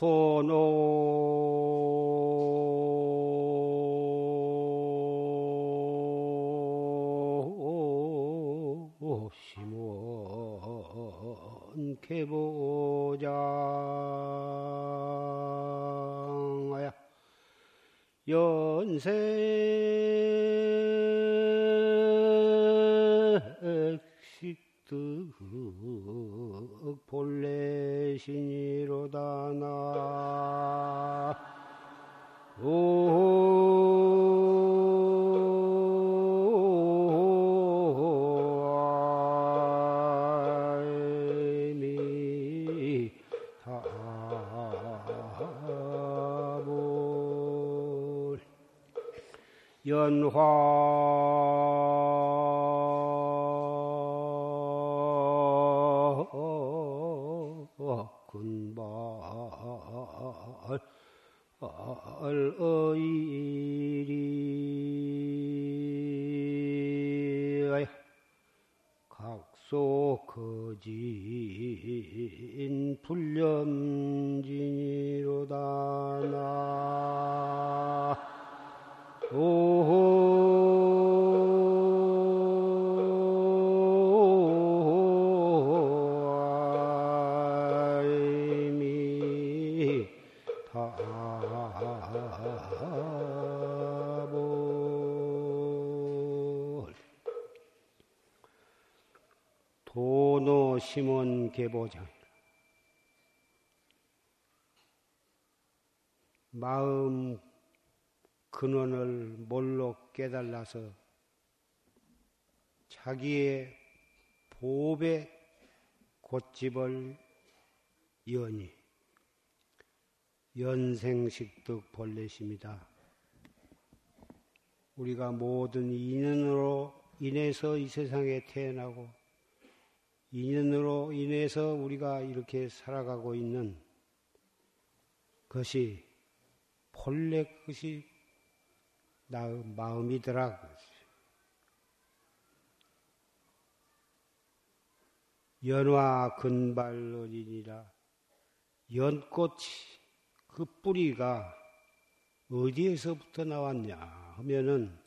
도노. 심원 개보장하야. 연색 연 개보장 마음 근원을 몰로 깨달아서 자기의 보배 곧집을 연이 연생식득 본래십니다. 우리가 모든 인연으로 인해서 이 세상에 태어나고 인연으로 인해서 우리가 이렇게 살아가고 있는 것이 본래 것이 나 마음이더라. 연화 근발어린이라 연꽃이 그 뿌리가 어디에서부터 나왔냐 하면은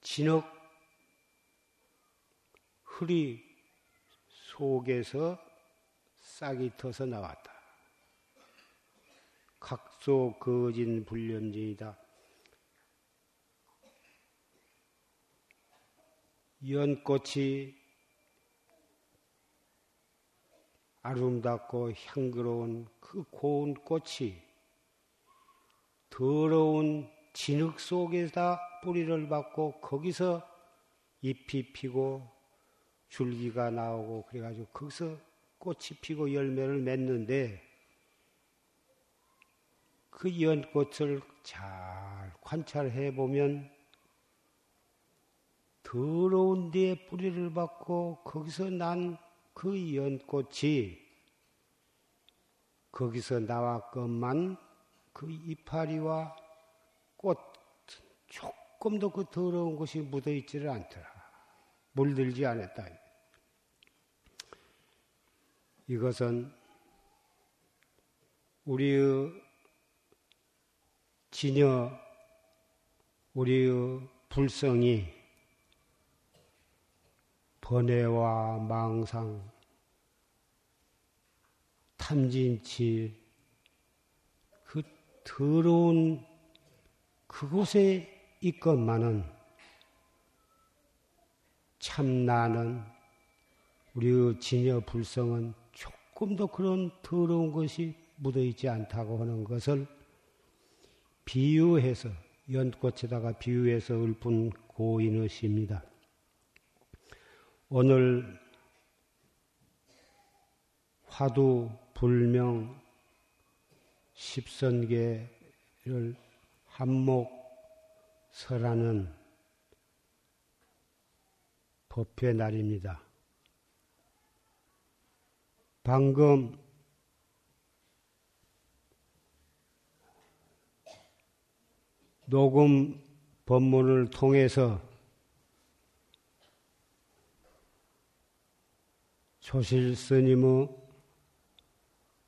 진흙 흐리 속에서 싹이 터서 나왔다. 각소 거진 불념진이다. 연꽃이 아름답고 향그러운 그 고운 꽃이 더러운 진흙 속에다 뿌리를 받고 거기서 잎이 피고 줄기가 나오고 그래가지고 거기서 꽃이 피고 열매를 맺는데 그 연꽃을 잘 관찰해 보면 더러운 데에 뿌리를 받고 거기서 난 그 연꽃이 거기서 나왔건만 그 이파리와 꽃 조금도 그 더러운 것이 묻어 있지를 않더라. 물들지 않았다. 이것은 우리의 진여, 우리의 불성이 번뇌와 망상, 탐진치, 그 더러운 그곳에 있건만은 참 나는 우리의 진여 불성은 조금도 그런 더러운 것이 묻어 있지 않다고 하는 것을 비유해서 연꽃에다가 비유해서 읊은 고인의 시입니다. 오늘 화두 불명 십선계를 설하는 법회 날입니다. 방금 녹음 법문을 통해서 조실 스님의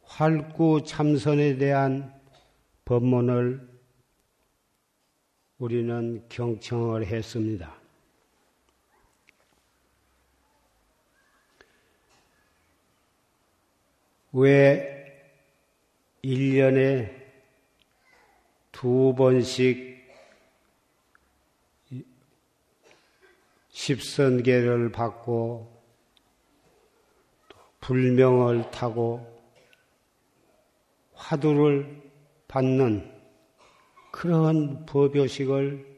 활구 참선에 대한 법문을 우리는 경청을 했습니다. 왜 1년에 두 번씩 십선계를 받고 불명을 타고 화두를 받는 그러한 법요식을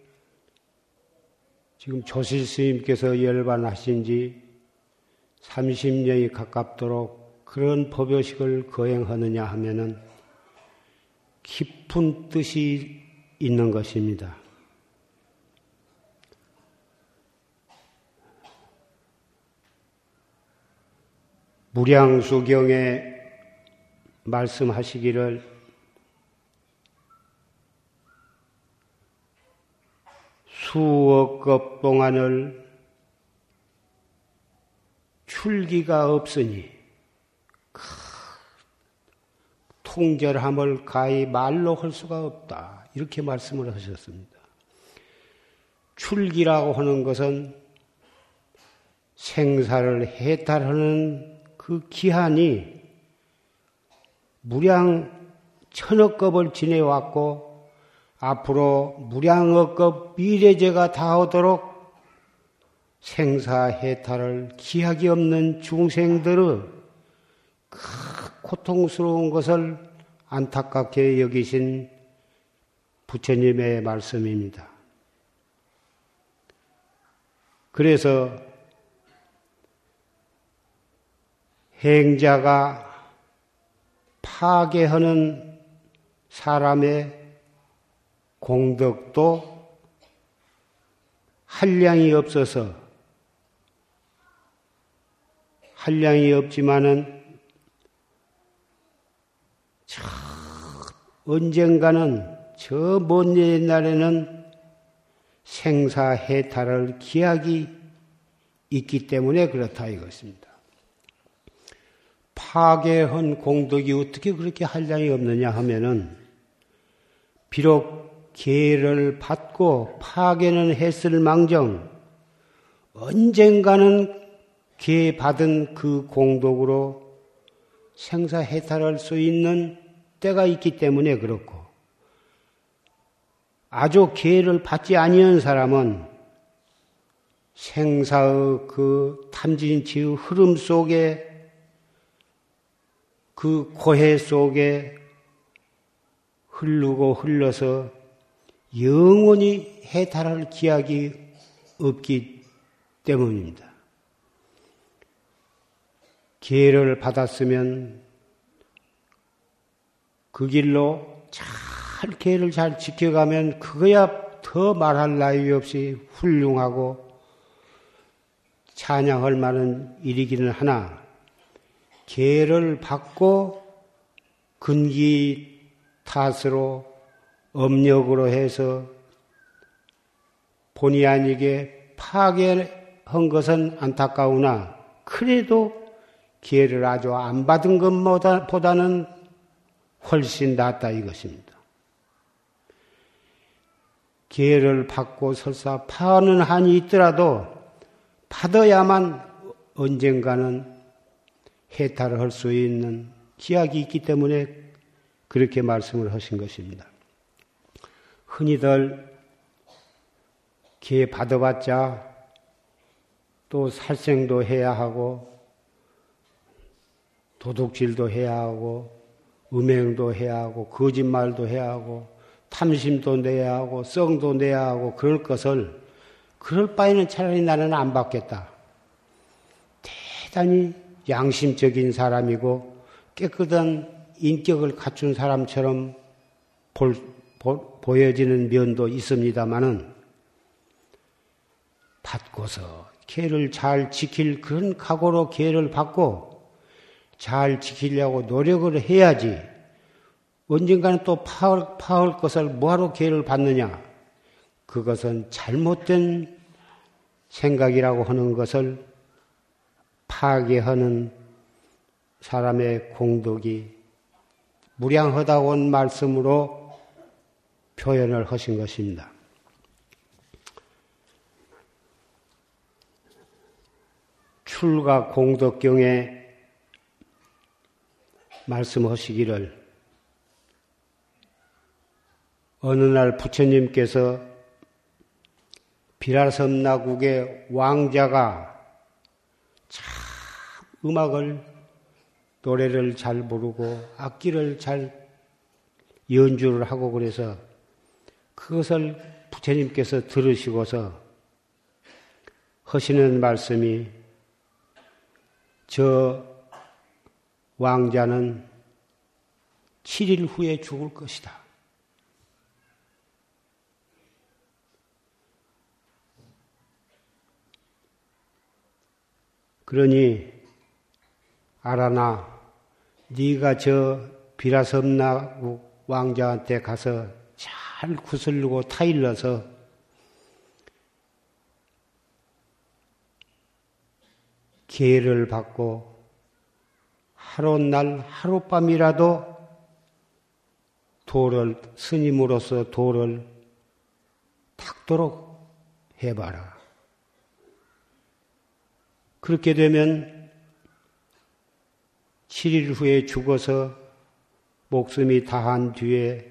지금 조실 스님께서 열반하신 지 30년이 가깝도록 그런 법요식을 거행하느냐 하면은 깊은 뜻이 있는 것입니다. 무량수경에 말씀하시기를 수억 급 동안을 출기가 없으니 통절함을 가히 말로 할 수가 없다. 이렇게 말씀을 하셨습니다. 출기라고 하는 것은 생사를 해탈하는 그 기한이 무량 천억급을 지내왔고 앞으로 무량억급 미래제가 다오도록 생사 해탈을 기약이 없는 중생들의 그 고통스러운 것을 안타깝게 여기신 부처님의 말씀입니다. 그래서 행자가 파괴하는 사람의 공덕도 한량이 없어서 한량이 없지만은 언젠가는 저 먼 옛날에는 생사해탈을 기약이 있기 때문에 그렇다 이것입니다. 파괴한 공덕이 어떻게 그렇게 한량이 없느냐 하면은 비록 계를 받고 파괴는 했을 망정 언젠가는 계 받은 그 공덕으로 생사해탈할 수 있는 때가 있기 때문에 그렇고 아주 계를 받지 아니한 사람은 생사의 그 탐진치의 흐름 속에 그 고해 속에 흐르고 흘러서 영원히 해탈할 기약이 없기 때문입니다. 기회를 받았으면 그 길로 잘 기회를 잘 지켜가면 그거야 더 말할 나위 없이 훌륭하고 찬양할 만한 일이기는 하나. 계를 받고 근기 탓으로 업력으로 해서 본의 아니게 파괴한 것은 안타까우나 그래도 기회를 아주 안 받은 것보다는 훨씬 낫다 이것입니다. 기회를 받고 설사 파는 한이 있더라도 받아야만 언젠가는 해탈을 할 수 있는 기약이 있기 때문에 그렇게 말씀을 하신 것입니다. 흔히들 기회 받아봤자 또 살생도 해야 하고 도둑질도 해야 하고 음행도 해야 하고 거짓말도 해야 하고 탐심도 내야 하고 썽도 내야 하고 그럴 것을 그럴 바에는 차라리 나는 안 받겠다. 대단히 양심적인 사람이고 깨끗한 인격을 갖춘 사람처럼 볼, 보, 보여지는 면도 있습니다만은 받고서 개를 잘 지킬 그런 각오로 개를 받고 잘 지키려고 노력을 해야지 언젠가는 또 파할, 파할 것을 뭐하러 개를 받느냐 그것은 잘못된 생각이라고 하는 것을 타계하는 사람의 공덕이 무량하다고 말씀으로 표현을 하신 것입니다. 출가 공덕경에 말씀하시기를. 어느 날 부처님께서 비라섬나국의 왕자가 참 음악을 노래를 잘 부르고 악기를 잘 연주를 하고 그래서 그것을 부처님께서 들으시고서 하시는 말씀이 저 왕자는 7일 후에 죽을 것이다. 그러니 알아나 네가 저 비라섬나국 왕자한테 가서 잘 구슬르고 타일러서 기회를 받고 하루날 하룻밤이라도 도를 스님으로서 도를 닦도록 해봐라. 그렇게 되면 7일 후에 죽어서 목숨이 다한 뒤에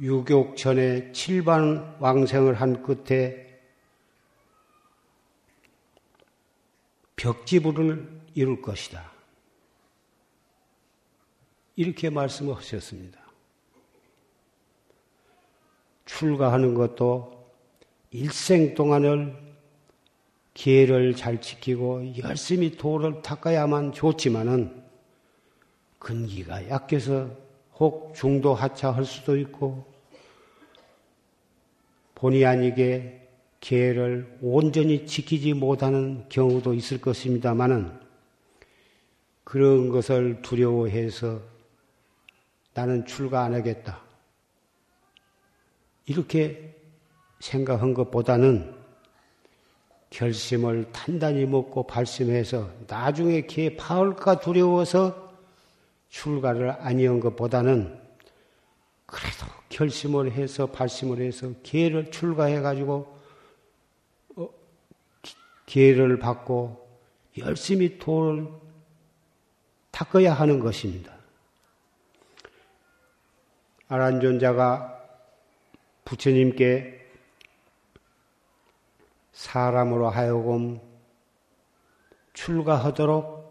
유욕 전에 7반 왕생을 한 끝에 벽지부를 이룰 것이다. 이렇게 말씀을 하셨습니다. 출가하는 것도 일생 동안을 기회를 잘 지키고 열심히 도를 닦아야만 좋지만은 근기가 약해서 혹 중도 하차할 수도 있고 본의 아니게 기회를 온전히 지키지 못하는 경우도 있을 것입니다만은 그런 것을 두려워해서 나는 출가 안 하겠다. 이렇게 생각한 것보다는 결심을 단단히 먹고 발심해서 나중에 기회 파올까 두려워서 출가를 아니한 것보다는 그래도 결심을 해서 발심을 해서 기회를 출가해 가지고 어, 기회를 받고 열심히 돈을 닦아야 하는 것입니다. 아란존자가 부처님께 사람으로 하여금 출가하도록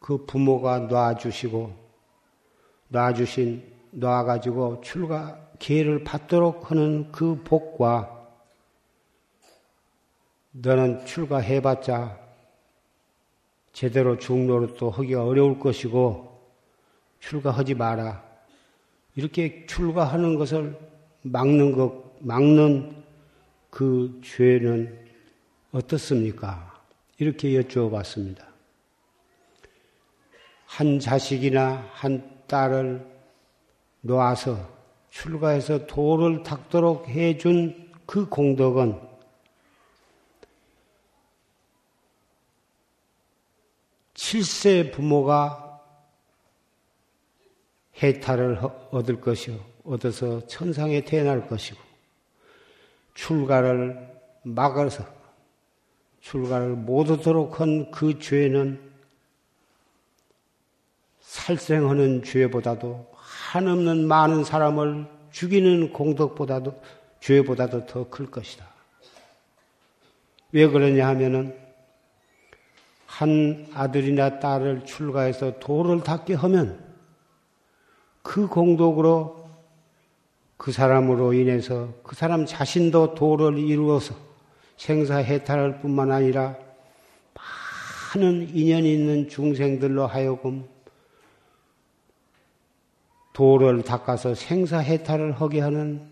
그 부모가 놔주시고 놔주신 놔가지고 출가 기회를 받도록 하는 그 복과 너는 출가해봤자 제대로 중로로 하기가 어려울 것이고 출가하지 마라. 이렇게 출가하는 것을 막는 것, 막는 그 죄는 어떻습니까? 이렇게 여쭤봤습니다. 한 자식이나 한 딸을 놓아서 출가해서 도를 닦도록 해준 그 공덕은 칠세 부모가 해탈을 얻을 것이요. 얻어서 천상에 태어날 것이고, 출가를 막아서 출가를 못하도록 한 그 죄는 살생하는 죄보다도 한없는 많은 사람을 죽이는 공덕보다도 죄보다도 더 클 것이다. 왜 그러냐 하면은 한 아들이나 딸을 출가해서 도를 닦게 하면 그 공덕으로 그 사람으로 인해서 그 사람 자신도 도를 이루어서 생사해탈할 뿐만 아니라 많은 인연이 있는 중생들로 하여금 도를 닦아서 생사해탈을 하게 하는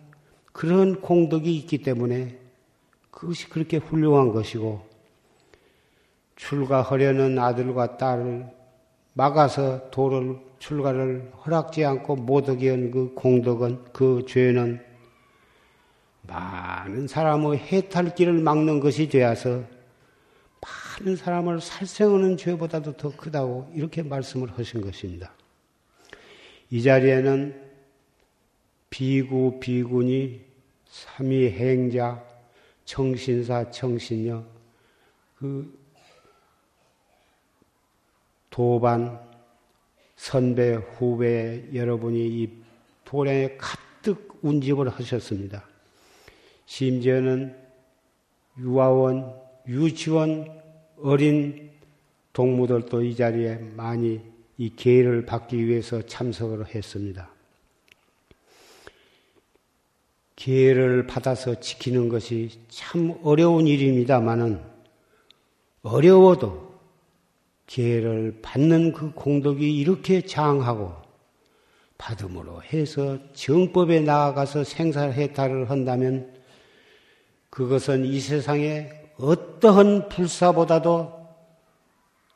그런 공덕이 있기 때문에 그것이 그렇게 훌륭한 것이고 출가하려는 아들과 딸을 막아서 도를 출가를 허락지 않고 못하게 한 그 공덕은 그 죄는 많은 사람의 해탈길을 막는 것이 되어서 많은 사람을 살생하는 죄보다도 더 크다고 이렇게 말씀을 하신 것입니다. 이 자리에는 비구, 비군이 삼위 행자, 청신사, 청신녀, 그 도반, 선배, 후배 여러분이 이 도량에 가득 운집을 하셨습니다. 심지어는 유아원, 유치원, 어린 동무들도 이 자리에 많이 이 기회를 받기 위해서 참석을 했습니다. 기회를 받아서 지키는 것이 참 어려운 일입니다만은 어려워도 기회를 받는 그 공덕이 이렇게 장하고 받음으로 해서 정법에 나아가서 생사해탈을 한다면 그것은 이 세상에 어떠한 불사보다도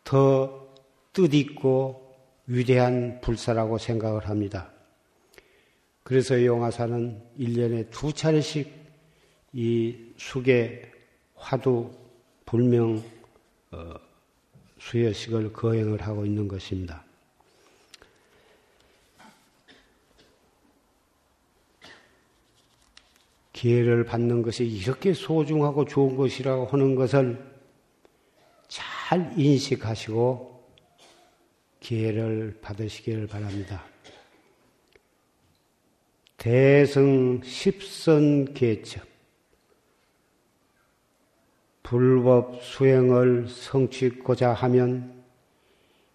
더 뜻있고 위대한 불사라고 생각을 합니다. 그래서 용화사는 1년에 두 차례씩 이 수계 화두 불명 어, 수여식을 거행을 하고 있는 것입니다. 기회를 받는 것이 이렇게 소중하고 좋은 것이라고 하는 것을 잘 인식하시고 기회를 받으시기를 바랍니다. 대승 십선 개첩 불법 수행을 성취고자 하면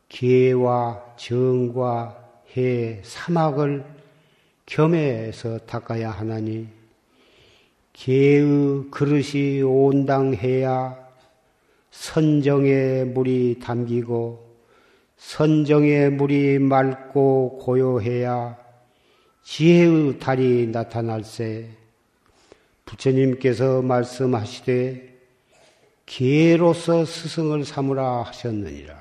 기회와 정과 해, 사막을 겸해서 닦아야 하나니 개의 그릇이 온당해야 선정의 물이 담기고 선정의 물이 맑고 고요해야 지혜의 달이 나타날세. 부처님께서 말씀하시되 기회로서 스승을 삼으라 하셨느니라.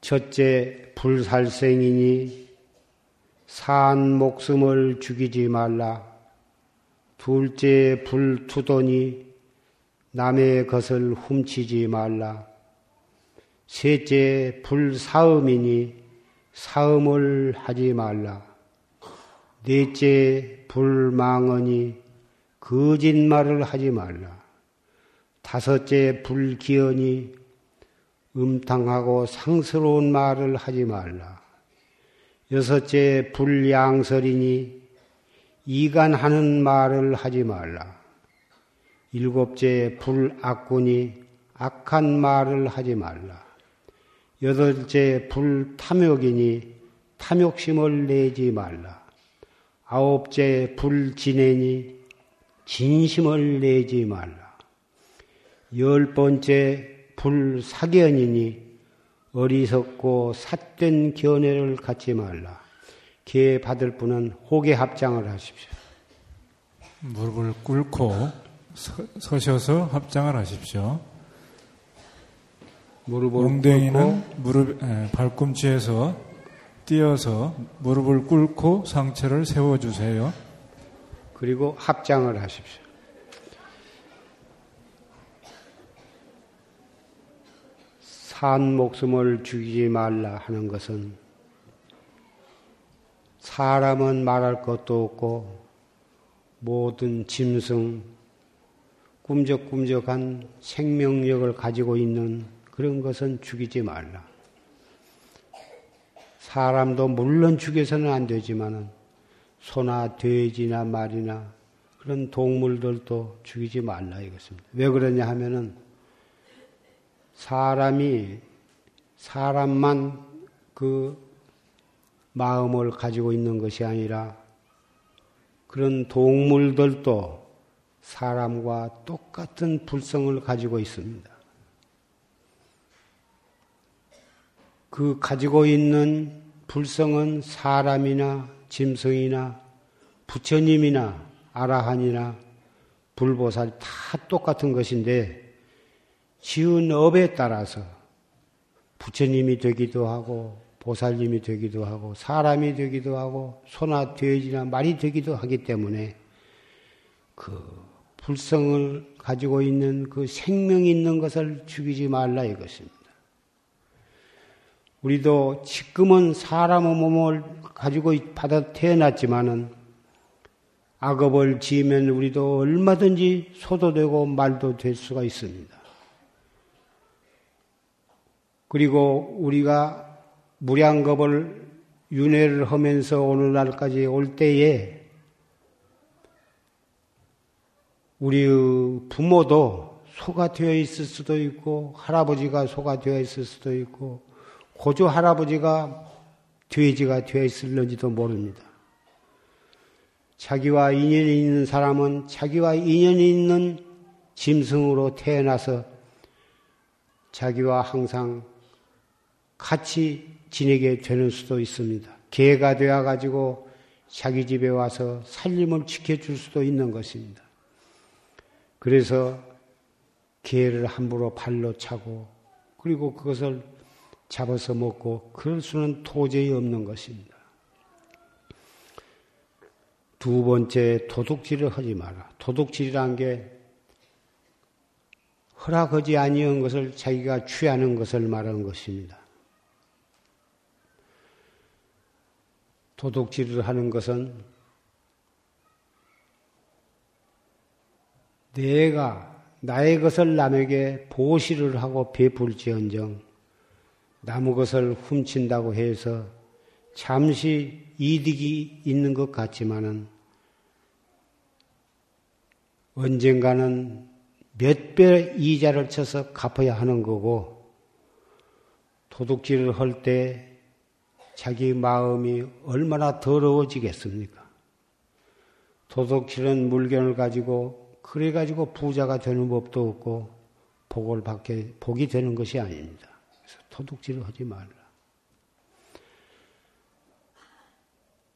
첫째, 불살생이니 산 목숨을 죽이지 말라. 둘째, 불투도니 남의 것을 훔치지 말라. 셋째, 불사음이니 사음을 하지 말라. 넷째, 불망언이 거짓말을 하지 말라. 다섯째, 불기언이 음탕하고 상스러운 말을 하지 말라. 여섯째, 불양설이니 이간하는 말을 하지 말라. 일곱째, 불악군이 악한 말을 하지 말라. 여덟째 불탐욕이니 탐욕심을 내지 말라. 아홉째 불진애니 진심을 내지 말라. 열 번째 불사견이니 어리석고 삿된 견해를 갖지 말라. 기회 받을 분은 호계 합장을 하십시오. 무릎을 꿇고 서, 셔서 합장을 하십시오. 무릎을 엉덩이는 무릎 에, 발꿈치에서 뛰어서 무릎을 꿇고 상체를 세워 주세요. 그리고 합장을 하십시오. 산 목숨을 죽이지 말라 하는 것은 사람은 말할 것도 없고 모든 짐승 꿈적꿈적한 생명력을 가지고 있는 그런 것은 죽이지 말라. 사람도 물론 죽여서는 안 되지만은 소나 돼지나 말이나 그런 동물들도 죽이지 말라 이것입니다. 왜 그러냐 하면은 사람이 사람만 그 마음을 가지고 있는 것이 아니라 그런 동물들도 사람과 똑같은 불성을 가지고 있습니다. 그 가지고 있는 불성은 사람이나 짐승이나 부처님이나 아라한이나 불보살 다 똑같은 것인데 지은 업에 따라서 부처님이 되기도 하고 보살님이 되기도 하고 사람이 되기도 하고 소나 돼지나 말이 되기도 하기 때문에 그 불성을 가지고 있는 그 생명 있는 것을 죽이지 말라 이것입니다. 우리도 지금은 사람의 몸을 가지고 받아 태어났지만은 악업을 지으면 우리도 얼마든지 소도 되고 말도 될 수가 있습니다. 그리고 우리가 무량겁을 윤회를 하면서 오늘날까지 올 때에 우리의 부모도 소가 되어 있을 수도 있고 할아버지가 소가 되어 있을 수도 있고 고조 할아버지가 돼지가 되어 있을는지도 모릅니다. 자기와 인연이 있는 사람은 자기와 인연이 있는 짐승으로 태어나서 자기와 항상 같이 지내게 되는 수도 있습니다. 개가 되어 가지고 자기 집에 와서 살림을 지켜줄 수도 있는 것입니다. 그래서 개를 함부로 발로 차고 그리고 그것을 잡아서 먹고 그럴 수는 도저히 없는 것입니다. 두 번째 도둑질을 하지 마라. 도둑질이란 게 허락하지 아니한 것을 자기가 취하는 것을 말하는 것입니다. 도둑질을 하는 것은 내가 나의 것을 남에게 보시를 하고 베풀지언정 남의 것을 훔친다고 해서 잠시 이득이 있는 것 같지만은 언젠가는 몇 배 이자를 쳐서 갚아야 하는 거고 도둑질을 할 때 자기 마음이 얼마나 더러워지겠습니까? 도둑질은 물건을 가지고 그래 가지고 부자가 되는 법도 없고 복을 받게 복이 되는 것이 아닙니다. 도둑질을 하지 말라.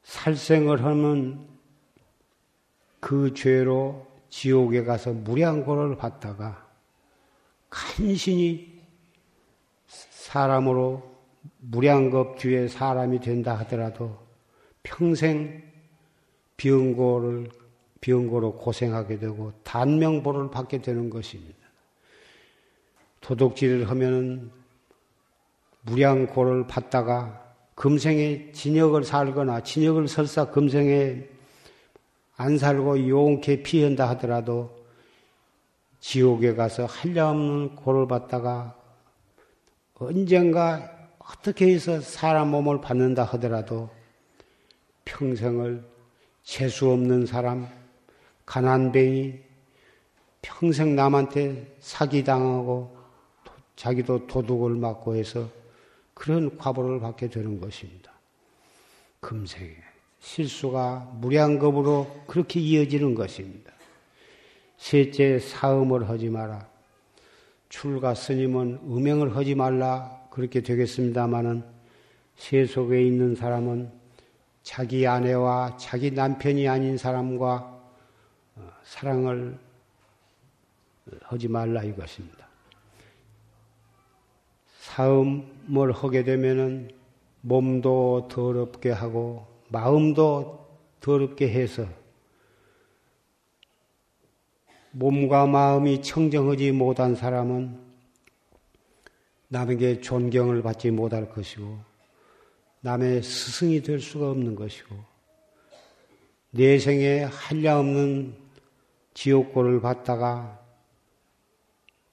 살생을 하면 그 죄로 지옥에 가서 무량고를 받다가 간신히 사람으로 무량겁 뒤에 사람이 된다 하더라도 평생 비응고를 비응고로 고생하게 되고 단명보를 받게 되는 것입니다. 도둑질을 하면은 무량고를 받다가 금생에 진역을 살거나 진역을 설사 금생에 안 살고 용케 피한다 하더라도 지옥에 가서 한량없는 고를 받다가 언젠가 어떻게 해서 사람 몸을 받는다 하더라도 평생을 재수 없는 사람, 가난뱅이, 평생 남한테 사기당하고 자기도 도둑을 맞고 해서 그런 과보를 받게 되는 것입니다. 금생에 실수가 무량겁으로 그렇게 이어지는 것입니다. 셋째, 사음을 하지 마라. 출가 스님은 음행을 하지 말라 그렇게 되겠습니다마는 세속에 있는 사람은 자기 아내와 자기 남편이 아닌 사람과 어, 사랑을 하지 말라 이것입니다. 사음을 하게 되면은 몸도 더럽게 하고 마음도 더럽게 해서 몸과 마음이 청정하지 못한 사람은 남에게 존경을 받지 못할 것이고 남의 스승이 될 수가 없는 것이고 내 생에 한량없는 지옥고를 받다가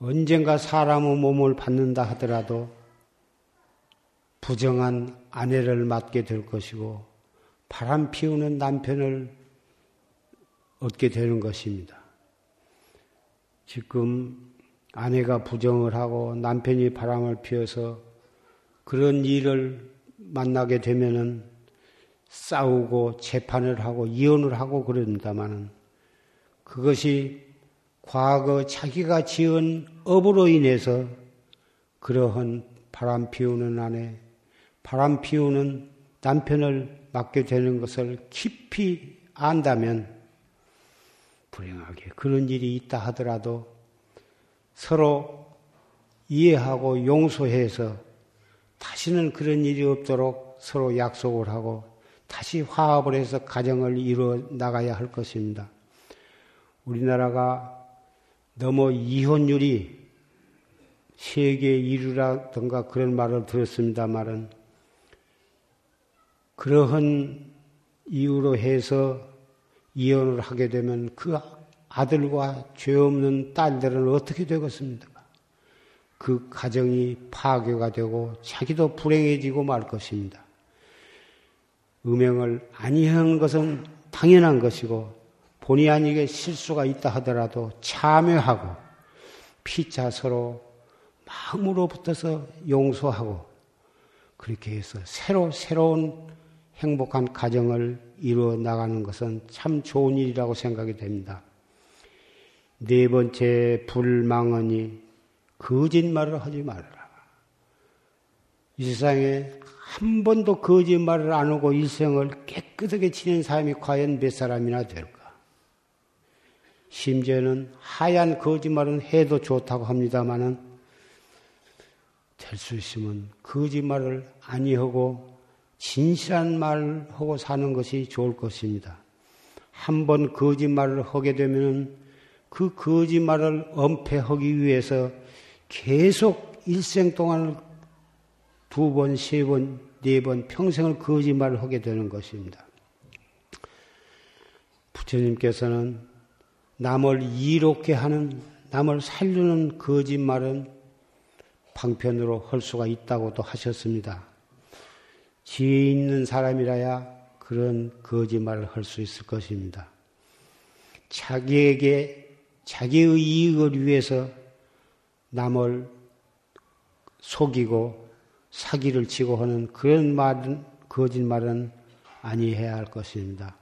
언젠가 사람의 몸을 받는다 하더라도 부정한 아내를 맡게 될 것이고 바람 피우는 남편을 얻게 되는 것입니다. 지금 아내가 부정을 하고 남편이 바람을 피워서 그런 일을 만나게 되면은 싸우고 재판을 하고 이혼을 하고 그런다마는 그것이 과거 자기가 지은 업으로 인해서 그러한 바람 피우는 아내, 바람 피우는 남편을 맡게 되는 것을 깊이 안다면 불행하게 그런 일이 있다 하더라도 서로 이해하고 용서해서 다시는 그런 일이 없도록 서로 약속을 하고 다시 화합을 해서 가정을 이루어 나가야 할 것입니다. 우리나라가 너무 이혼율이 세계 1위라든가 그런 말을 들었습니다말은 그러한 이유로 해서 이혼을 하게 되면 그 아들과 죄 없는 딸들은 어떻게 되겠습니까? 그 가정이 파괴가 되고 자기도 불행해지고 말 것입니다. 음행을 아니하는 것은 당연한 것이고 본의 아니게 실수가 있다 하더라도 참여하고 피차 서로 마음으로 붙어서 용서하고 그렇게 해서 새로 새로운 행복한 가정을 이루어 나가는 것은 참 좋은 일이라고 생각이 됩니다. 네 번째 불망언이 거짓말을 하지 말아라. 이 세상에 한 번도 거짓말을 안 하고 일생을 깨끗하게 지낸 사람이 과연 몇 사람이나 될까? 심지어는 하얀 거짓말은 해도 좋다고 합니다마는 될 수 있으면 거짓말을 아니하고 진실한 말을 하고 사는 것이 좋을 것입니다. 한번 거짓말을 하게 되면 그 거짓말을 엄폐하기 위해서 계속 일생 동안 두 번, 세 번, 네 번 평생을 거짓말을 하게 되는 것입니다. 부처님께서는 남을 이롭게 하는, 남을 살리는 거짓말은 방편으로 할 수가 있다고도 하셨습니다. 지혜 있는 사람이라야 그런 거짓말을 할 수 있을 것입니다. 자기에게, 자기의 이익을 위해서 남을 속이고 사기를 치고 하는 그런 말은, 거짓말은 아니해야 할 것입니다.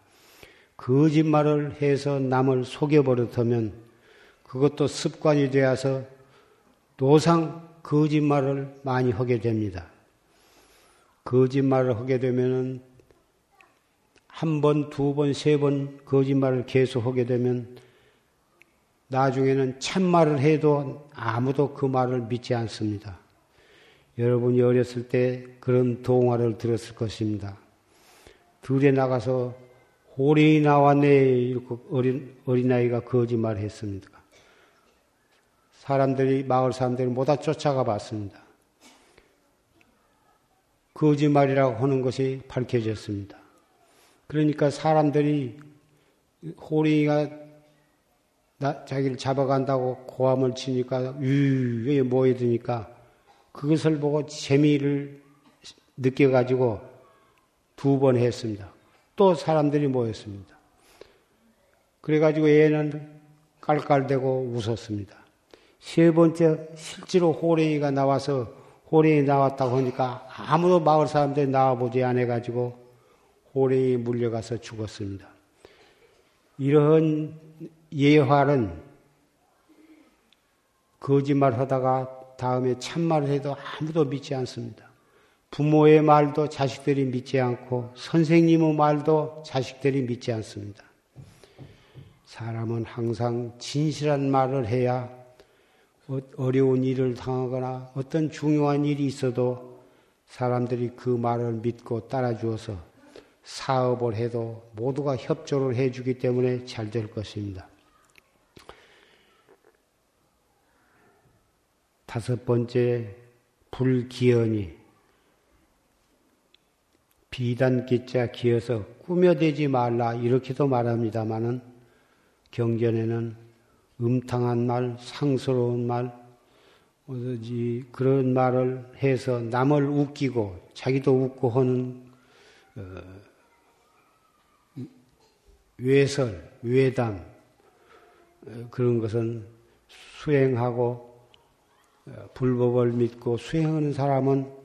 거짓말을 해서 남을 속여버릇하면 그것도 습관이 되어서 노상 거짓말을 많이 하게 됩니다. 거짓말을 하게 되면은 한 번, 두 번, 세 번 거짓말을 계속 하게 되면 나중에는 참말을 해도 아무도 그 말을 믿지 않습니다. 여러분이 어렸을 때 그런 동화를 들었을 것입니다. 들에 나가서 호랭이 나왔네 이렇게 어린 어린아이가 거짓말을 했습니다. 사람들이 마을 사람들이 모다 쫓아가 봤습니다. 거짓말이라고 하는 것이 밝혀졌습니다. 그러니까 사람들이 호랭이가 나, 자기를 잡아간다고 고함을 치니까 유유에 모여드니까 그것을 보고 재미를 느껴가지고 두 번 했습니다. 또 사람들이 모였습니다. 그래가지고 얘는 깔깔대고 웃었습니다. 세 번째 실제로 호랭이가 나와서 호랭이 나왔다고 하니까 아무도 마을 사람들이 나와보지 않아가지고 호랭이 물려가서 죽었습니다. 이러한 예화는 거짓말 하다가 다음에 참말을 해도 아무도 믿지 않습니다. 부모의 말도 자식들이 믿지 않고 선생님의 말도 자식들이 믿지 않습니다. 사람은 항상 진실한 말을 해야 어, 어려운 일을 당하거나 어떤 중요한 일이 있어도 사람들이 그 말을 믿고 따라주어서 사업을 해도 모두가 협조를 해주기 때문에 잘 될 것입니다. 다섯 번째, 불기연이 비단기자 기어서 꾸며대지 말라 이렇게도 말합니다마는 경전에는 음탕한 말, 상스러운 말, 어지 그런 말을 해서 남을 웃기고 자기도 웃고 하는 어, 외설, 외담 어, 그런 것은 수행하고 어, 불법을 믿고 수행하는 사람은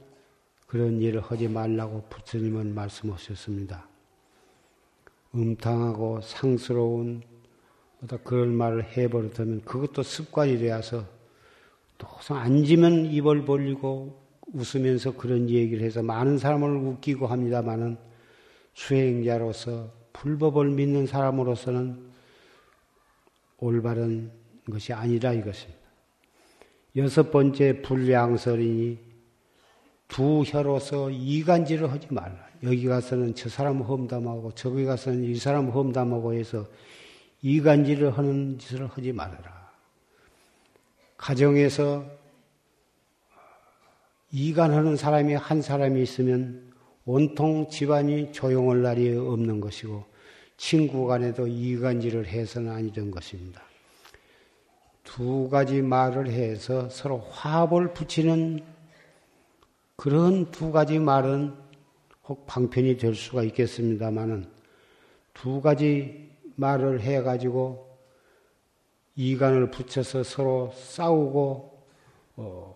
그런 일을 하지 말라고 부처님은 말씀하셨습니다. 음탕하고 상스러운 그런 말을 해버렸다면 그것도 습관이 되어서 또 앉으면 입을 벌리고 웃으면서 그런 얘기를 해서 많은 사람을 웃기고 합니다마는 수행자로서 불법을 믿는 사람으로서는 올바른 것이 아니라 이것입니다. 여섯 번째 불량설이니 두 혀로서 이간질을 하지 말라. 여기 가서는 저 사람 험담하고 저기 가서는 이 사람 험담하고 해서 이간질을 하는 짓을 하지 말아라. 가정에서 이간하는 사람이 한 사람이 있으면 온통 집안이 조용할 날이 없는 것이고 친구 간에도 이간질을 해서는 아니던 것입니다. 두 가지 말을 해서 서로 화합을 붙이는 그런 두 가지 말은 혹 방편이 될 수가 있겠습니다만은 두 가지 말을 해가지고 이간을 붙여서 서로 싸우고 어,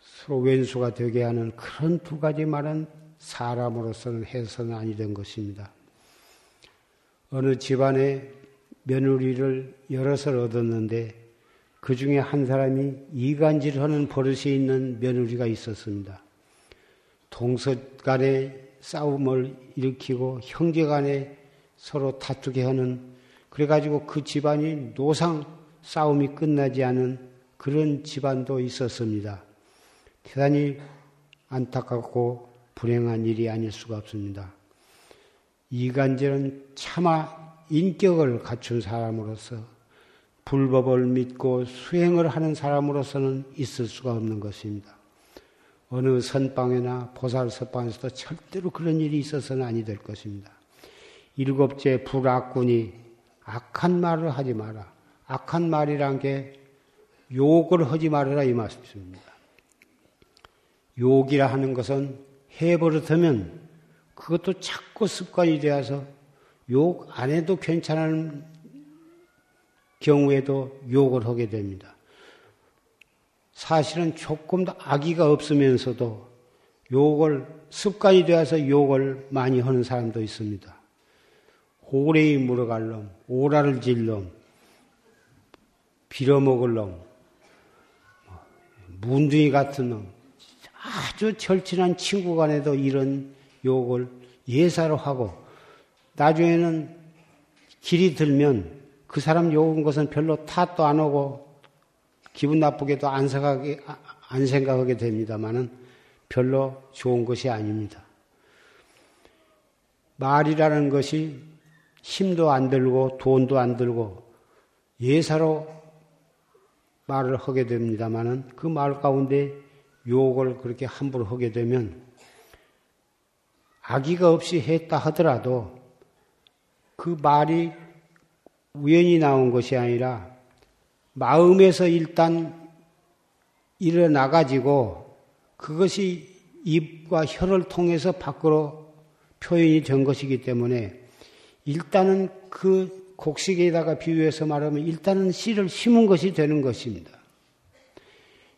서로 왼수가 되게 하는 그런 두 가지 말은 사람으로서는 해서는 아니 된 것입니다. 어느 집안에 며느리를 여럿을 얻었는데 그 중에 한 사람이 이간질하는 버릇이 있는 며느리가 있었습니다. 동서 간에 싸움을 일으키고 형제 간에 서로 다투게 하는 그래가지고 그 집안이 노상 싸움이 끝나지 않은 그런 집안도 있었습니다. 대단히 안타깝고 불행한 일이 아닐 수가 없습니다. 이간질은 차마 인격을 갖춘 사람으로서 불법을 믿고 수행을 하는 사람으로서는 있을 수가 없는 것입니다. 어느 선방이나 보살 서방에서도 절대로 그런 일이 있어서는 아니 될 것입니다. 일곱째 불악군이 악한 말을 하지 마라. 악한 말이란 게 욕을 하지 말아라 이 말씀입니다. 욕이라 하는 것은 해버릇하면 그것도 자꾸 습관이 되어서 욕 안 해도 괜찮은 경우에도 욕을 하게 됩니다. 사실은 조금 더 악의가 없으면서도 욕을 습관이 되어서 욕을 많이 하는 사람도 있습니다. 호레이 물어갈 놈, 오라를 질 놈, 빌어먹을 놈, 문둥이 같은 놈, 아주 절친한 친구 간에도 이런 욕을 예사로 하고 나중에는 길이 들면 그 사람 욕은 것은 별로 탓도 안 하고 기분 나쁘게도 안 생각하게, 안 생각하게 됩니다만은 별로 좋은 것이 아닙니다. 말이라는 것이 힘도 안 들고 돈도 안 들고 예사로 말을 하게 됩니다만은 그 말 가운데 욕을 그렇게 함부로 하게 되면 악의가 없이 했다 하더라도 그 말이 우연히 나온 것이 아니라 마음에서 일단 일어나가지고 그것이 입과 혀를 통해서 밖으로 표현이 된 것이기 때문에 일단은 그 곡식에다가 비유해서 말하면 일단은 씨를 심은 것이 되는 것입니다.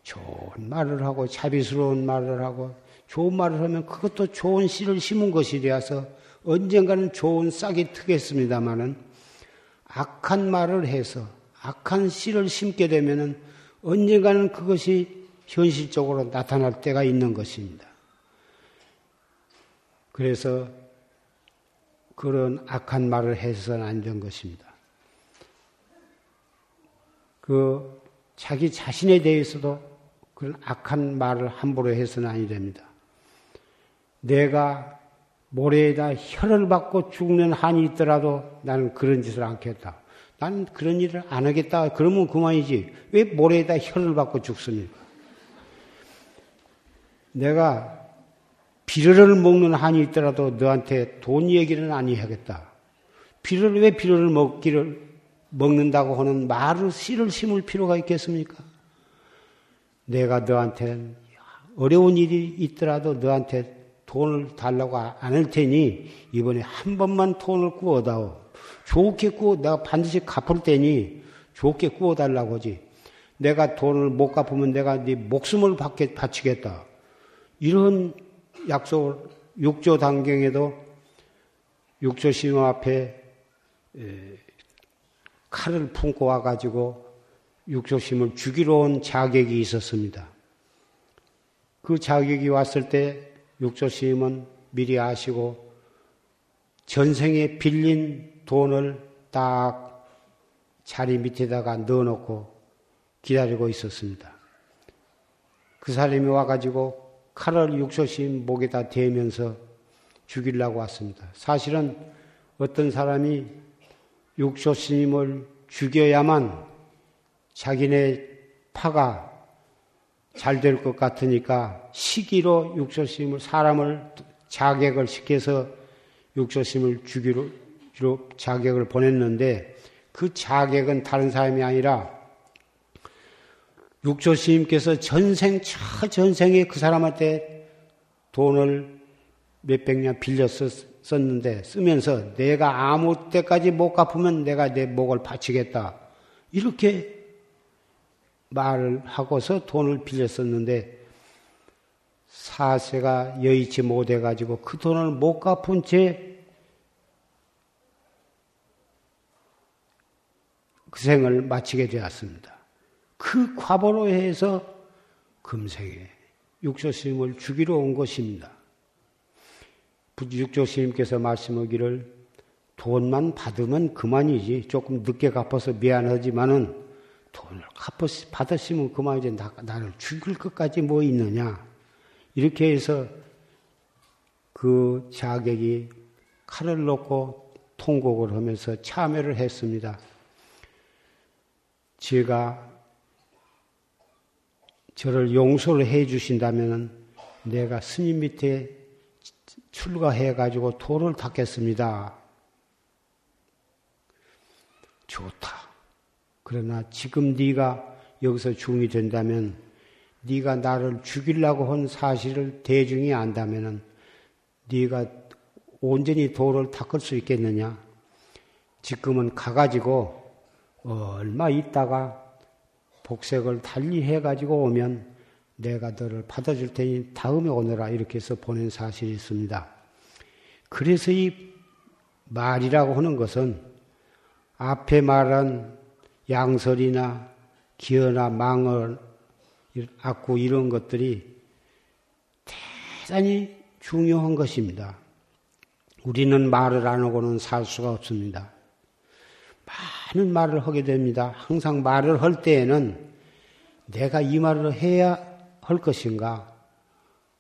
좋은 말을 하고 자비스러운 말을 하고 좋은 말을 하면 그것도 좋은 씨를 심은 것이 되어서 언젠가는 좋은 싹이 트겠습니다마는 악한 말을 해서 악한 씨를 심게 되면은 언젠가는 그것이 현실적으로 나타날 때가 있는 것입니다. 그래서 그런 악한 말을 해서는 안 된 것입니다. 그 자기 자신에 대해서도 그런 악한 말을 함부로 해서는 아니 됩니다. 내가 모래에다 혀를 받고 죽는 한이 있더라도 나는 그런 짓을 않겠다. 나는 그런 일을 안 하겠다. 그러면 그만이지. 왜 모래에다 혀를 받고 죽습니까? 내가 비료를 먹는 한이 있더라도 너한테 돈 얘기는 아니 하겠다. 비료를 왜 비료를 먹기를 먹는다고 하는 말을 씨를 심을 필요가 있겠습니까? 내가 너한테 어려운 일이 있더라도 너한테 돈을 달라고 안 할 테니 이번에 한 번만 돈을 구워다오. 좋게 구워 내가 반드시 갚을 테니 좋게 구워달라고 하지. 내가 돈을 못 갚으면 내가 네 목숨을 받게, 바치겠다. 이런 약속을 육조 단경에도 육조 신호 앞에 칼을 품고 와가지고 육조심을 죽이러 온 자객이 있었습니다. 그 자객이 왔을 때 육조스님은 미리 아시고 전생에 빌린 돈을 딱 자리 밑에다가 넣어놓고 기다리고 있었습니다. 그 사람이 와가지고 칼을 육소심 목에다 대면서 죽이려고 왔습니다. 사실은 어떤 사람이 육소스님을 죽여야만 자기네 파가 잘 될 것 같으니까 시기로 육소스님을 사람을 자객을 시켜서 육소스님을 죽이로 자객을 보냈는데 그 자객은 다른 사람이 아니라 육조 스님께서 전생, 저 전생에 그 사람한테 돈을 몇백 년 빌렸었는데 쓰면서 내가 아무 때까지 못 갚으면 내가 내 목을 바치겠다. 이렇게 말을 하고서 돈을 빌렸었는데 사세가 여의치 못해 가지고 그 돈을 못 갚은 채 그 생을 마치게 되었습니다. 그 과보로 해서 금생에 육조 스님을 죽이러 온 것입니다. 육조 스님께서 말씀하기를 돈만 받으면 그만이지 조금 늦게 갚아서 미안하지만은 돈을 갚았, 받았으면 그만이지 나, 나를 죽일 것까지 뭐 있느냐 이렇게 해서 그 자객이 칼을 놓고 통곡을 하면서 참여를 했습니다. 제가 저를 용서를 해 주신다면 내가 스님 밑에 출가해 가지고 도를 닦겠습니다. 좋다. 그러나 지금 네가 여기서 중이 된다면 네가 나를 죽이려고 한 사실을 대중이 안다면은 네가 온전히 도를 닦을 수 있겠느냐? 지금은 가가지고 얼마 있다가 복색을 달리 해가지고 오면 내가 너를 받아줄 테니 다음에 오너라 이렇게 해서 보낸 사실이 있습니다. 그래서 이 말이라고 하는 것은 앞에 말한 양설이나 기어나 망을 악구 이런 것들이 대단히 중요한 것입니다. 우리는 말을 안 하고는 살 수가 없습니다. 많은 말을 하게 됩니다. 항상 말을 할 때에는 내가 이 말을 해야 할 것인가,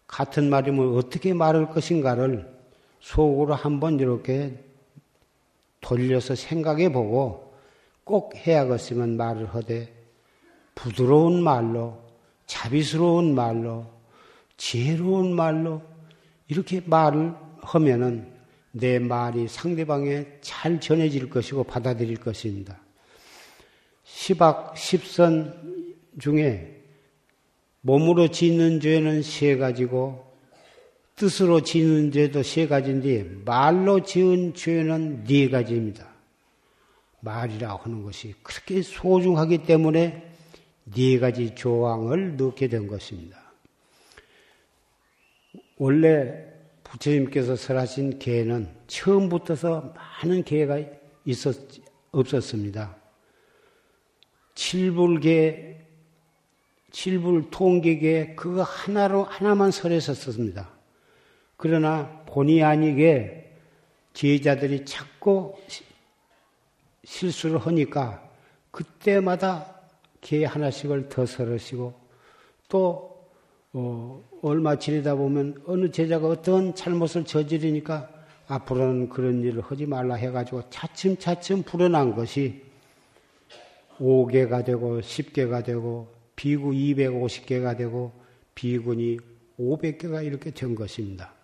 같은 말이면 어떻게 말할 것인가를 속으로 한번 이렇게 돌려서 생각해 보고 꼭 해야겠으면 말을 하되 부드러운 말로, 자비스러운 말로, 지혜로운 말로 이렇게 말을 하면은 내 말이 상대방에 잘 전해질 것이고 받아들일 것입니다. 시박 십선 중에 몸으로 짓는 죄는 세 가지고 뜻으로 짓는 죄도 세 가지인데 말로 지은 죄는 네 가지입니다. 말이라고 하는 것이 그렇게 소중하기 때문에 네 가지 조항을 넣게 된 것입니다. 원래 부처님께서 설하신 계는 처음부터서 많은 계가 있었, 없었습니다. 칠불계, 칠불 통계계 그거 하나로 하나만 설했었습니다. 그러나 본의 아니게 제자들이 자꾸 실수를 하니까 그때마다 계 하나씩을 더 설으시고 또 어, 얼마 지내다 보면 어느 제자가 어떤 잘못을 저지르니까 앞으로는 그런 일을 하지 말라 해가지고 차츰차츰 불어난 것이 5개가 되고 10개가 되고 비구 250개가 되고 비군이 500개가 이렇게 된 것입니다.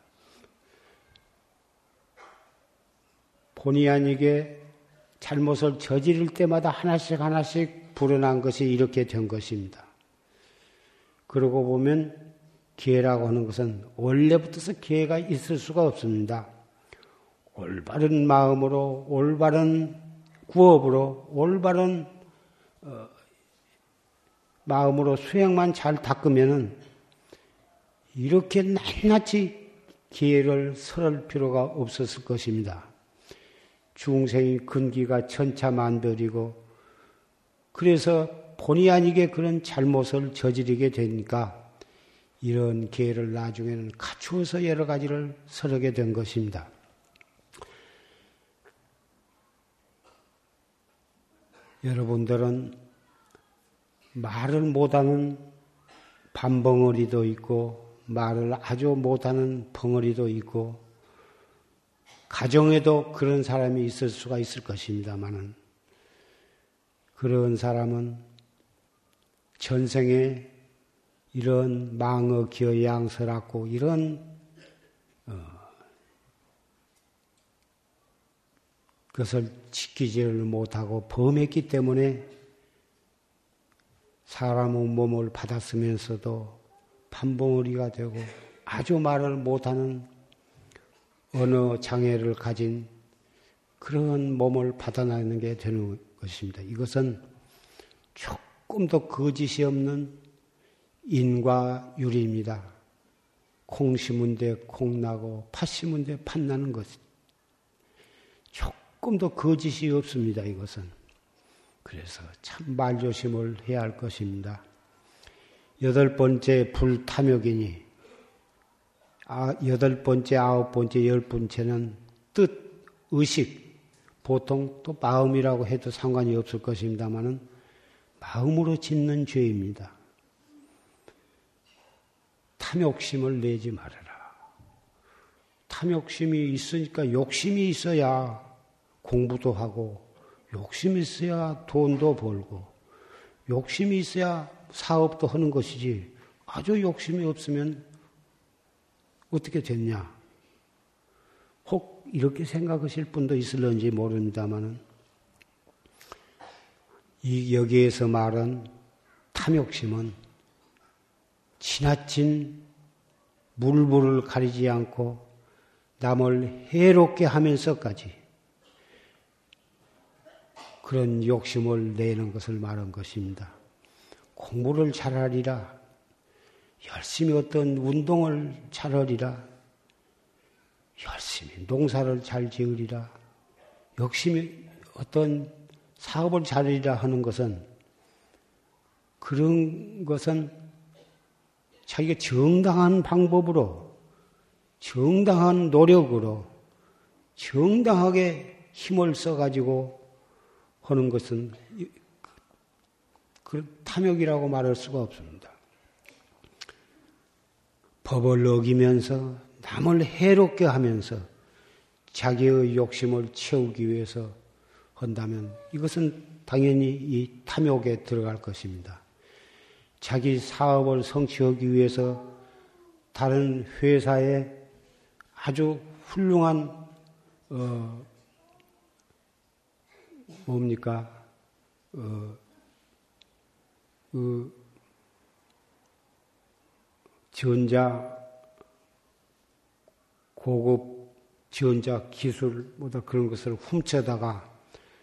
본의 아니게 잘못을 저지를 때마다 하나씩 하나씩 불어난 것이 이렇게 된 것입니다. 그러고 보면 기회라고 하는 것은 원래부터서 기회가 있을 수가 없습니다. 올바른 마음으로, 올바른 구업으로, 올바른 어, 마음으로 수행만 잘 닦으면은 이렇게 낱낱이 기회를 설할 필요가 없었을 것입니다. 중생의 근기가 천차만별이고 그래서 본의 아니게 그런 잘못을 저지르게 되니까 이런 기회를 나중에는 갖추어서 여러 가지를 설하게 된 것입니다. 여러분들은 말을 못하는 반벙어리도 있고 말을 아주 못하는 벙어리도 있고 가정에도 그런 사람이 있을 수가 있을 것입니다만은 그런 사람은 전생에 이런 망어 기어 양설하고 이런 어, 그것을 지키지를 못하고 범했기 때문에 사람의 몸을 받았으면서도 판봉어리가 되고 아주 말을 못하는 언어 장애를 가진 그런 몸을 받아나는 게 되는 것입니다. 이것은 조금 더 거짓이 없는 인과율입니다. 콩 심은 데 콩 나고 팥 심은 데 팥 나는 것. 조금 더 거짓이 없습니다. 이것은. 그래서 참 말조심을 해야 할 것입니다. 여덟 번째 불탐욕이니, 아, 여덟 번째, 아홉 번째, 열 번째는 뜻, 의식, 보통 또 마음이라고 해도 상관이 없을 것입니다만은 마음으로 짓는 죄입니다. 탐욕심을 내지 말아라. 탐욕심이 있으니까 욕심이 있어야 공부도 하고, 욕심이 있어야 돈도 벌고, 욕심이 있어야 사업도 하는 것이지, 아주 욕심이 없으면 어떻게 됐냐? 혹 이렇게 생각하실 분도 있을런지 모릅니다만은, 이 여기에서 말한 탐욕심은 지나친 물불을 가리지 않고 남을 해롭게 하면서까지 그런 욕심을 내는 것을 말한 것입니다. 공부를 잘하리라, 열심히 어떤 운동을 잘하리라, 열심히 농사를 잘 지으리라, 열심히 어떤 사업을 잘하리라 하는 것은 그런 것은 자기가 정당한 방법으로, 정당한 노력으로, 정당하게 힘을 써가지고 하는 것은 그 탐욕이라고 말할 수가 없습니다. 법을 어기면서 남을 해롭게 하면서 자기의 욕심을 채우기 위해서 한다면 이것은 당연히 이 탐욕에 들어갈 것입니다. 자기 사업을 성취하기 위해서 다른 회사에 아주 훌륭한 어 뭡니까 어 그 전자 고급 전자 기술보다 그런 것을 훔쳐다가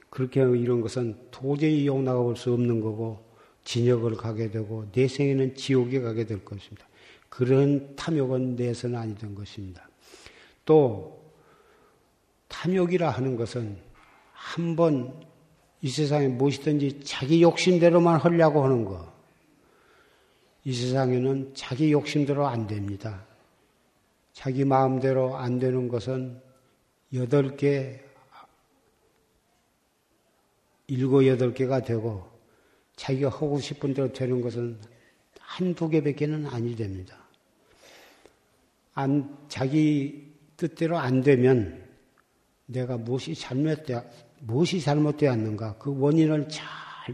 그렇게 이런 것은 도저히 용납할 수 없는 거고 진역을 가게 되고 내 생에는 지옥에 가게 될 것입니다. 그런 탐욕은 내서는 아니던 것입니다. 또 탐욕이라 하는 것은 한 번 이 세상에 무엇이든지 자기 욕심대로만 하려고 하는 거. 이 세상에는 자기 욕심대로 안 됩니다. 자기 마음대로 안 되는 것은 여덟 개, 일곱, 여덟 개가 되고 자기가 하고 싶은 대로 되는 것은 한두 개밖에는 아니 됩니다. 안, 자기 뜻대로 안 되면 내가 무엇이 잘못되어, 무엇이 잘못되었는가 그 원인을 잘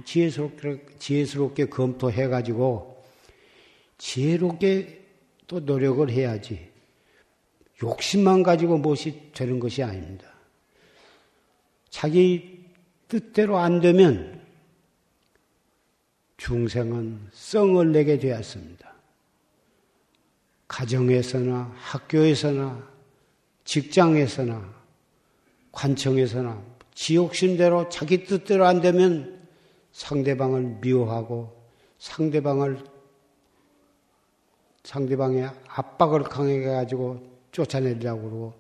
지혜스럽게, 지혜스럽게 검토해 가지고 지혜롭게 또 노력을 해야지 욕심만 가지고 무엇이 되는 것이 아닙니다. 자기 뜻대로 안 되면 중생은 썽을 내게 되었습니다. 가정에서나 학교에서나 직장에서나 관청에서나 지옥심대로 자기 뜻대로 안 되면 상대방을 미워하고 상대방을 상대방의 압박을 강하게 가지고 쫓아내려고 그러고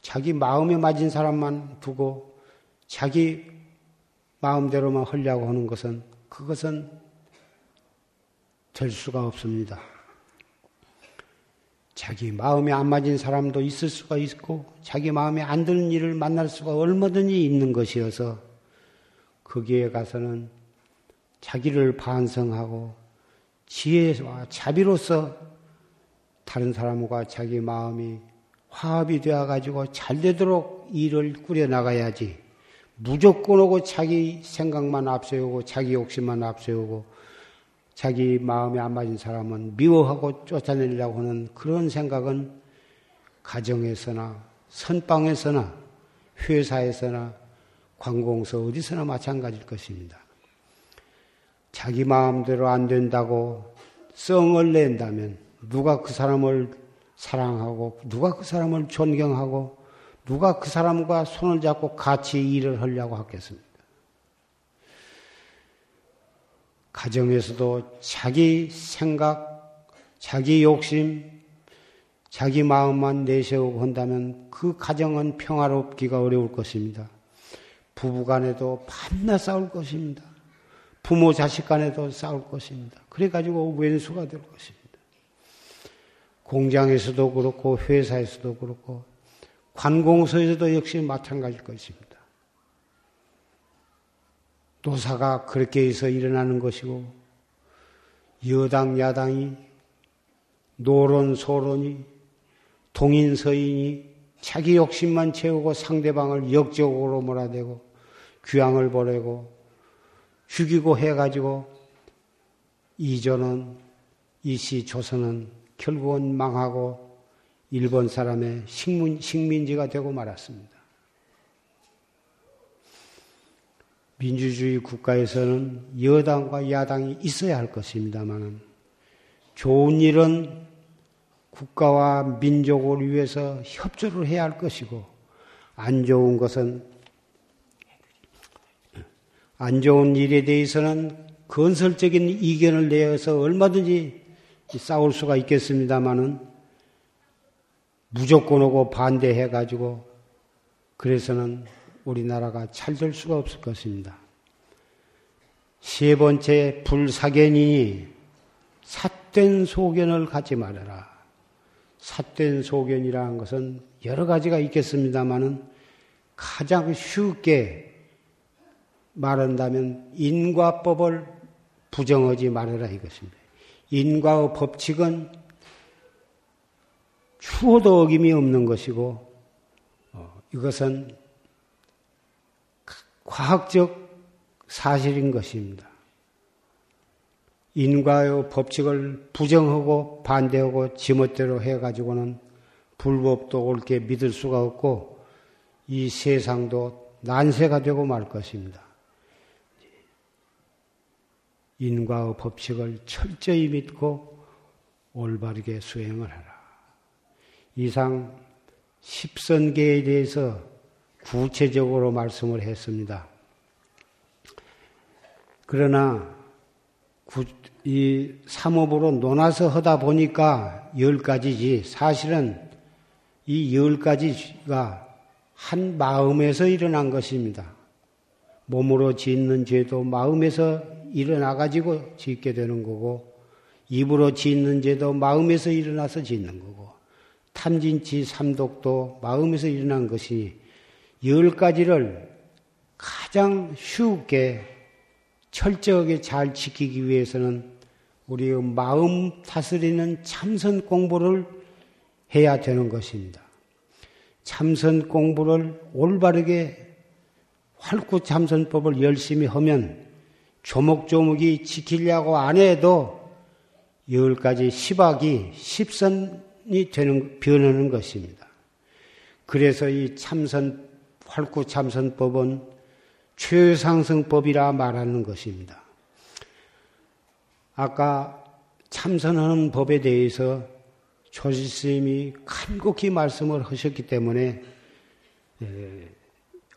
자기 마음에 맞은 사람만 두고 자기 마음대로만 하려고 하는 것은 그것은 될 수가 없습니다. 자기 마음에 안 맞은 사람도 있을 수가 있고 자기 마음에 안 드는 일을 만날 수가 얼마든지 있는 것이어서 거기에 가서는 자기를 반성하고 지혜와 자비로서 다른 사람과 자기 마음이 화합이 되어 가지고 잘 되도록 일을 꾸려 나가야지. 무조건 오고 자기 생각만 앞세우고 자기 욕심만 앞세우고 자기 마음에 안 맞은 사람은 미워하고 쫓아내려고 하는 그런 생각은 가정에서나 선방에서나 회사에서나 관공서 어디서나 마찬가지일 것입니다. 자기 마음대로 안 된다고 썽을 낸다면 누가 그 사람을 사랑하고 누가 그 사람을 존경하고 누가 그 사람과 손을 잡고 같이 일을 하려고 하겠습니까? 가정에서도 자기 생각, 자기 욕심, 자기 마음만 내세우고 한다면 그 가정은 평화롭기가 어려울 것입니다. 부부 간에도 밤낮 싸울 것입니다. 부모 자식 간에도 싸울 것입니다. 그래가지고 왼수가 될 것입니다. 공장에서도 그렇고 회사에서도 그렇고 관공서에서도 역시 마찬가지일 것입니다. 노사가 그렇게 해서 일어나는 것이고 여당 야당이 노론 소론이 동인 서인이 자기 욕심만 채우고 상대방을 역적으로 몰아대고 귀향을 보내고 죽이고 해가지고 이전은 이시 조선은 결국은 망하고 일본 사람의 식민, 식민지가 되고 말았습니다. 민주주의 국가에서는 여당과 야당이 있어야 할 것입니다만은 좋은 일은 국가와 민족을 위해서 협조를 해야 할 것이고 안 좋은 것은 안 좋은 일에 대해서는 건설적인 이견을 내어서 얼마든지 싸울 수가 있겠습니다만은 무조건 오고 반대해 가지고 그래서는 우리나라가 잘 될 수가 없을 것입니다. 세 번째 불사견이니 삿된 소견을 갖지 말아라. 삿된 소견이라는 것은 여러 가지가 있겠습니다만은 가장 쉽게 말한다면 인과법을 부정하지 말아라 이것입니다. 인과의 법칙은 추호도 어김이 없는 것이고 어, 이것은 과학적 사실인 것입니다. 인과의 법칙을 부정하고 반대하고 지멋대로 해가지고는 불법도 옳게 믿을 수가 없고 이 세상도 난세가 되고 말 것입니다. 인과의 법칙을 철저히 믿고 올바르게 수행을 하라. 이상 십선계에 대해서 구체적으로 말씀을 했습니다. 그러나 이 삼업으로 논아서 하다 보니까 열 가지지 사실은 이 열 가지가 한 마음에서 일어난 것입니다. 몸으로 짓는 죄도 마음에서 일어나 가지고 짓게 되는 거고 입으로 짓는 죄도 마음에서 일어나서 짓는 거고 탐진치 삼독도 마음에서 일어난 것이니 열 가지를 가장 쉽게 철저하게 잘 지키기 위해서는 우리의 마음 다스리는 참선 공부를 해야 되는 것입니다. 참선 공부를 올바르게 활구 참선법을 열심히 하면 조목조목이 지키려고 안 해도 열 가지 시박이 십선 이 되는, 변하는 것입니다. 그래서 이 참선, 활구 참선법은 최상승법이라 말하는 것입니다. 아까 참선하는 법에 대해서 조지 스님이 간곡히 말씀을 하셨기 때문에 예,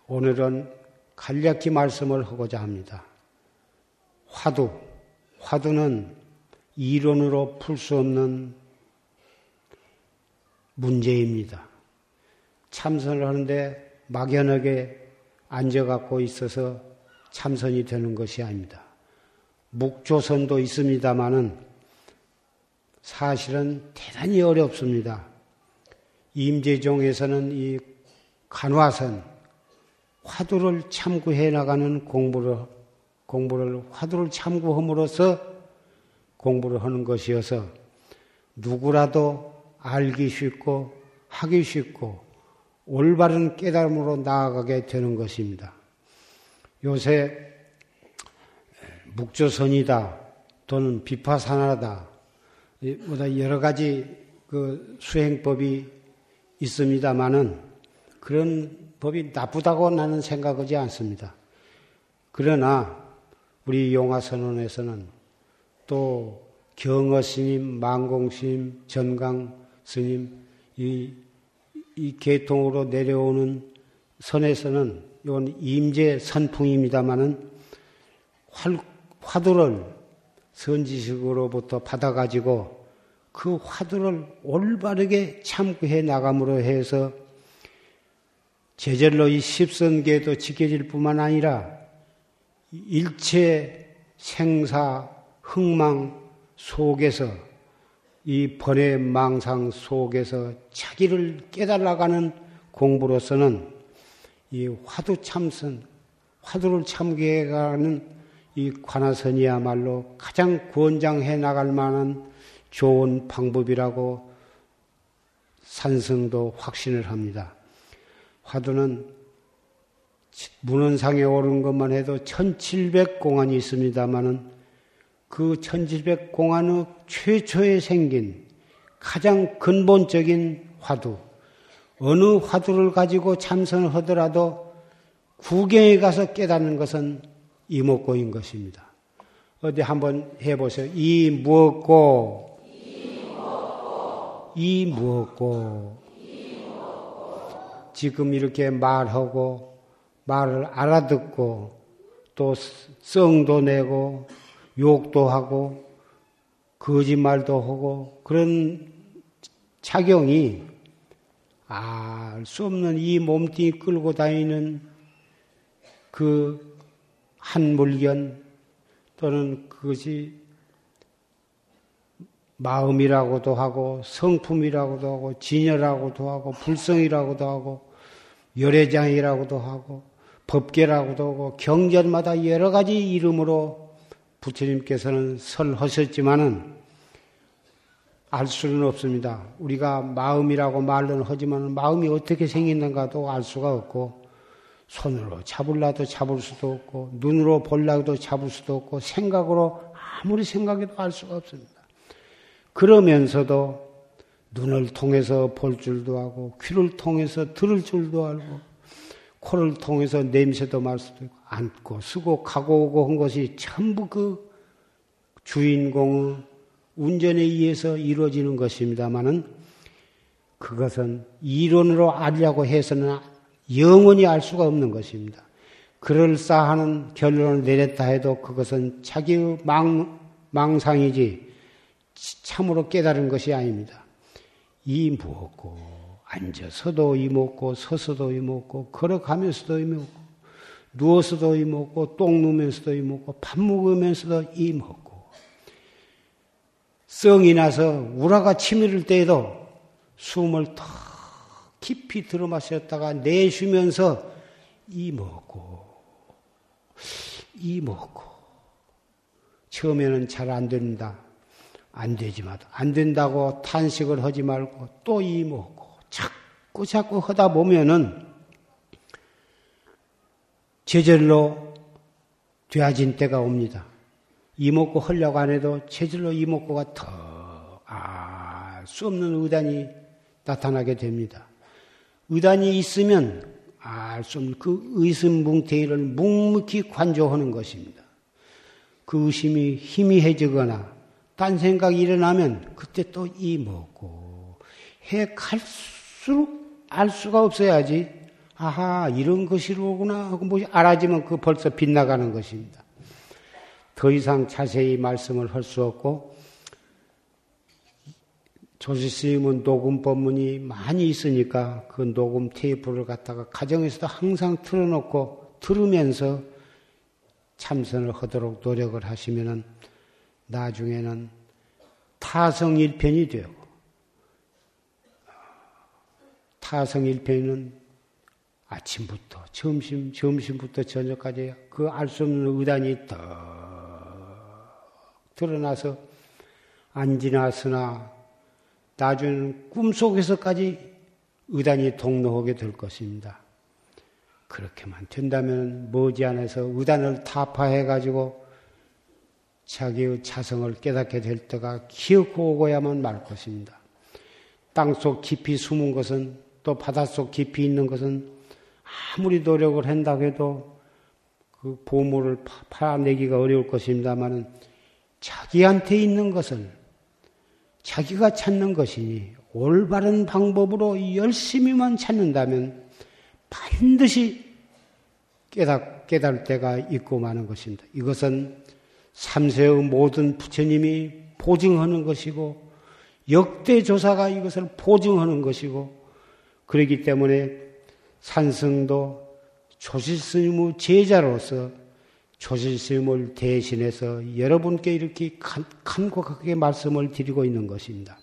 오늘은 간략히 말씀을 하고자 합니다. 화두, 화두는 이론으로 풀 수 없는 문제입니다. 참선을 하는데 막연하게 앉아갖고 있어서 참선이 되는 것이 아닙니다. 묵조선도 있습니다만은 사실은 대단히 어렵습니다. 임재종에서는 이 간화선, 화두를 참고해 나가는 공부를, 공부를 화두를 참고함으로써 공부를 하는 것이어서 누구라도 알기 쉽고 하기 쉽고 올바른 깨달음으로 나아가게 되는 것입니다. 요새 묵조선이다 또는 비파산하다 보다 여러 가지 그 수행법이 있습니다만은 그런 법이 나쁘다고 나는 생각하지 않습니다. 그러나 우리 용화선언에서는 또 경어 스님, 망공 스님, 전강 스님 이, 이 계통으로 내려오는 선에서는 이건 임재 선풍입니다마는 화두를 선지식으로부터 받아가지고 그 화두를 올바르게 참고해 나감으로 해서 제절로 이 십선계도 지켜질 뿐만 아니라 일체 생사 흥망 속에서 이 번외 망상 속에서 자기를 깨달아가는 공부로서는 이 화두 참선, 화두를 참게 가는 이 관아선이야말로 가장 권장해 나갈 만한 좋은 방법이라고 산성도 확신을 합니다. 화두는 문헌상에 오른 것만 해도 1700공안이 있습니다만은 그 1700 공안의 최초에 생긴 가장 근본적인 화두, 어느 화두를 가지고 참선을 하더라도 구경에 가서 깨닫는 것은 이목고인 것입니다. 어디 한번 해보세요. 이 무엇고, 이 무엇고, 지금 이렇게 말하고, 말을 알아듣고, 또 성도 내고, 욕도 하고 거짓말도 하고 그런 작용이 알 수 없는 이 몸뚱이 끌고 다니는 그 한 물견 또는 그것이 마음이라고도 하고 성품이라고도 하고 진여라고도 하고 불성이라고도 하고 열애장이라고도 하고 법계라고도 하고 경전마다 여러 가지 이름으로 부처님께서는 설하셨지만은 알 수는 없습니다. 우리가 마음이라고 말은 하지만 마음이 어떻게 생겼는가도 알 수가 없고 손으로 잡을라도 잡을 수도 없고 눈으로 볼라도 잡을 수도 없고 생각으로 아무리 생각해도 알 수가 없습니다. 그러면서도 눈을 통해서 볼 줄도 하고 귀를 통해서 들을 줄도 알고 코를 통해서 냄새도 맡을 수도 있고 앉고 쓰고 가고 오고 한 것이 전부 그 주인공의 운전에 의해서 이루어지는 것입니다만은 그것은 이론으로 알려고 해서는 영원히 알 수가 없는 것입니다. 그럴싸하는 결론을 내렸다 해도 그것은 자기의 망, 망상이지 참으로 깨달은 것이 아닙니다. 이 무엇고 앉아서도 이먹고 서서도 이먹고 걸어가면서도 이먹고 누워서도 이먹고 똥 누면서도 이먹고 밥 먹으면서도 이먹고. 성이 나서 우라가 치밀을 때에도 숨을 더 깊이 들어 마셨다가 내쉬면서 이먹고 이먹고. 처음에는 잘 안 된다. 안 되지만 안 된다고 탄식을 하지 말고 또 이먹고 자꾸 자꾸 하다 보면은 제절로 되어진 때가 옵니다. 이목구 하려고 안 해도 체질로 이목구가 더알수 없는 의단이 나타나게 됩니다. 의단이 있으면 알 수 없는 그 의심뭉탱이를 묵묵히 관조하는 것입니다. 그 의심이 희미해지거나 딴 생각이 일어나면 그때 또 이먹고 해 갈수 록알 수가 없어야지 아하 이런 것이로구나 하고 뭐 알아지면 그 벌써 빗나가는 것입니다. 더 이상 자세히 말씀을 할 수 없고 조지 스님은 녹음 법문이 많이 있으니까 그 녹음 테이프를 갖다가 가정에서도 항상 틀어놓고 들으면서 참선을 하도록 노력을 하시면은 나중에는 타성일편이 되고 타성일편은 아침부터 점심 점심부터 저녁까지 그 알 수 없는 의단이 더 드러나서 안지나 서나 나중에는 꿈속에서까지 의단이 동로하게 될 것입니다. 그렇게만 된다면 머지않아서 의단을 타파해가지고 자기의 자성을 깨닫게 될 때가 기어코 오고야만 말 것입니다. 땅속 깊이 숨은 것은 또 바닷속 깊이 있는 것은 아무리 노력을 한다고 해도 그 보물을 파내기가 어려울 것입니다만은 자기한테 있는 것을 자기가 찾는 것이니 올바른 방법으로 열심히만 찾는다면 반드시 깨닫, 깨달을 때가 있고 마는 것입니다. 이것은 삼세의 모든 부처님이 보증하는 것이고 역대 조사가 이것을 보증하는 것이고 그러기 때문에 산승도 조실스님의 제자로서 조실스님을 대신해서 여러분께 이렇게 간, 간곡하게 말씀을 드리고 있는 것입니다.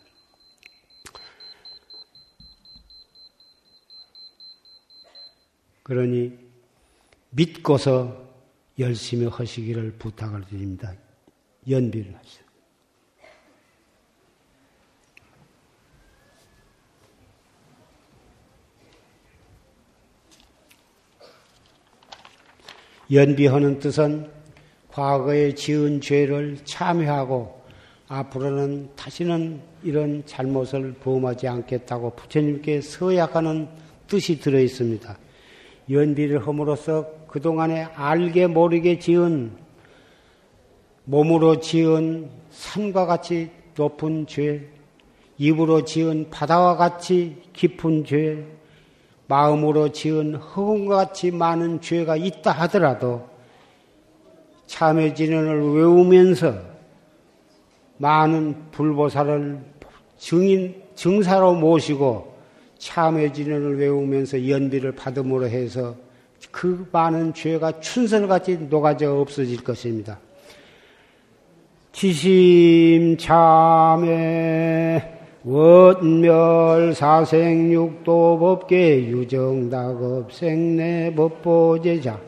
그러니 믿고서 열심히 하시기를 부탁을 드립니다. 연비를 하시오. 연비하는 뜻은 과거에 지은 죄를 참회하고 앞으로는 다시는 이런 잘못을 범하지 않겠다고 부처님께 서약하는 뜻이 들어 있습니다. 연비를 함으로써 그동안에 알게 모르게 지은 몸으로 지은 산과 같이 높은 죄, 입으로 지은 바다와 같이 깊은 죄, 마음으로 지은 허공과 같이 많은 죄가 있다 하더라도 참회 진언을 외우면서 많은 불보살을 증인, 증사로 모시고 참회 진언을 외우면서 연비를 받음으로 해서 그 많은 죄가 춘설같이 녹아져 없어질 것입니다. 지심 참회 원멸 사생육도 법계 유정다급 생내 법보제자.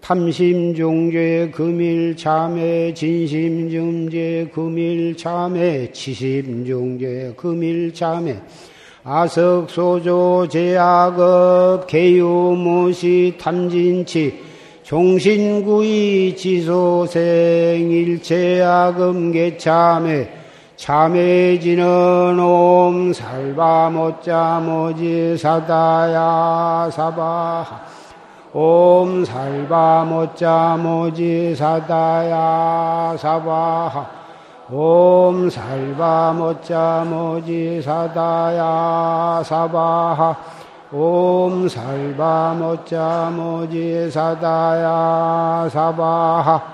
탐심중죄 금일 참회 진심중죄 금일 참회 치심중죄 금일 참회. 아석소조 제약업 개유무시 탐진치. 종신구이 지소생 일체약음 개참회 참회지는 옴 살바 못자 모지 사다야 사바하 옴 살바 못자 모지 사다야 사바하 옴 살바 모자 모지 사다야 사바하 옴 살바 모자 모지 사다야 사바하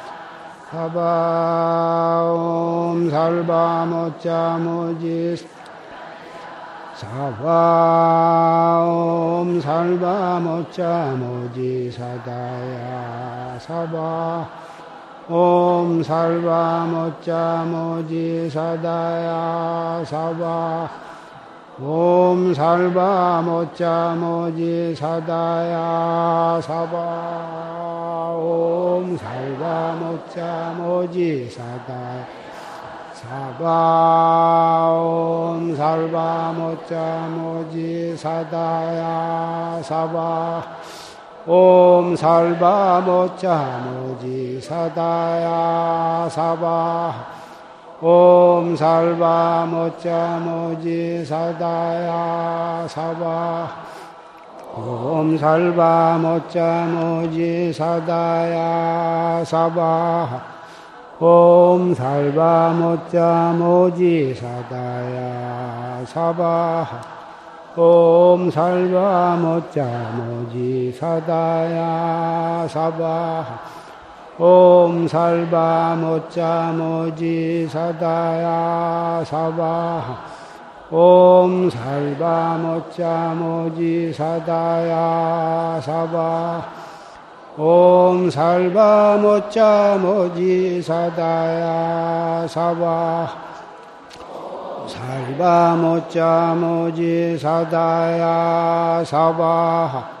사바 옴 살바 모자 모지 사바옴 살바 모자 모지 사다야 사바 옴 살바 모자 모지 사다야 사바 옴 살바 모자 모지 사다야 사바 옴 살바 모자 모지 사다야 사바 옴 살바 모자 모지 사다야 사바 옴 살바 모자 모지 사다야 사바 옴 살바 모자 모지 사다야 사바 옴 살바 모자 모지 사다야 사바 옴 살바 모자 모지 사다야 사바하 옴 살바 모자 모지 사다야 사바하 옴 살바 모자 모지 사다야 사바하 옴 살바 모짜 모지 사다야 사바 옴 살바 모짜 모지 사다야 사바 살바 모짜 모지 사다야 사바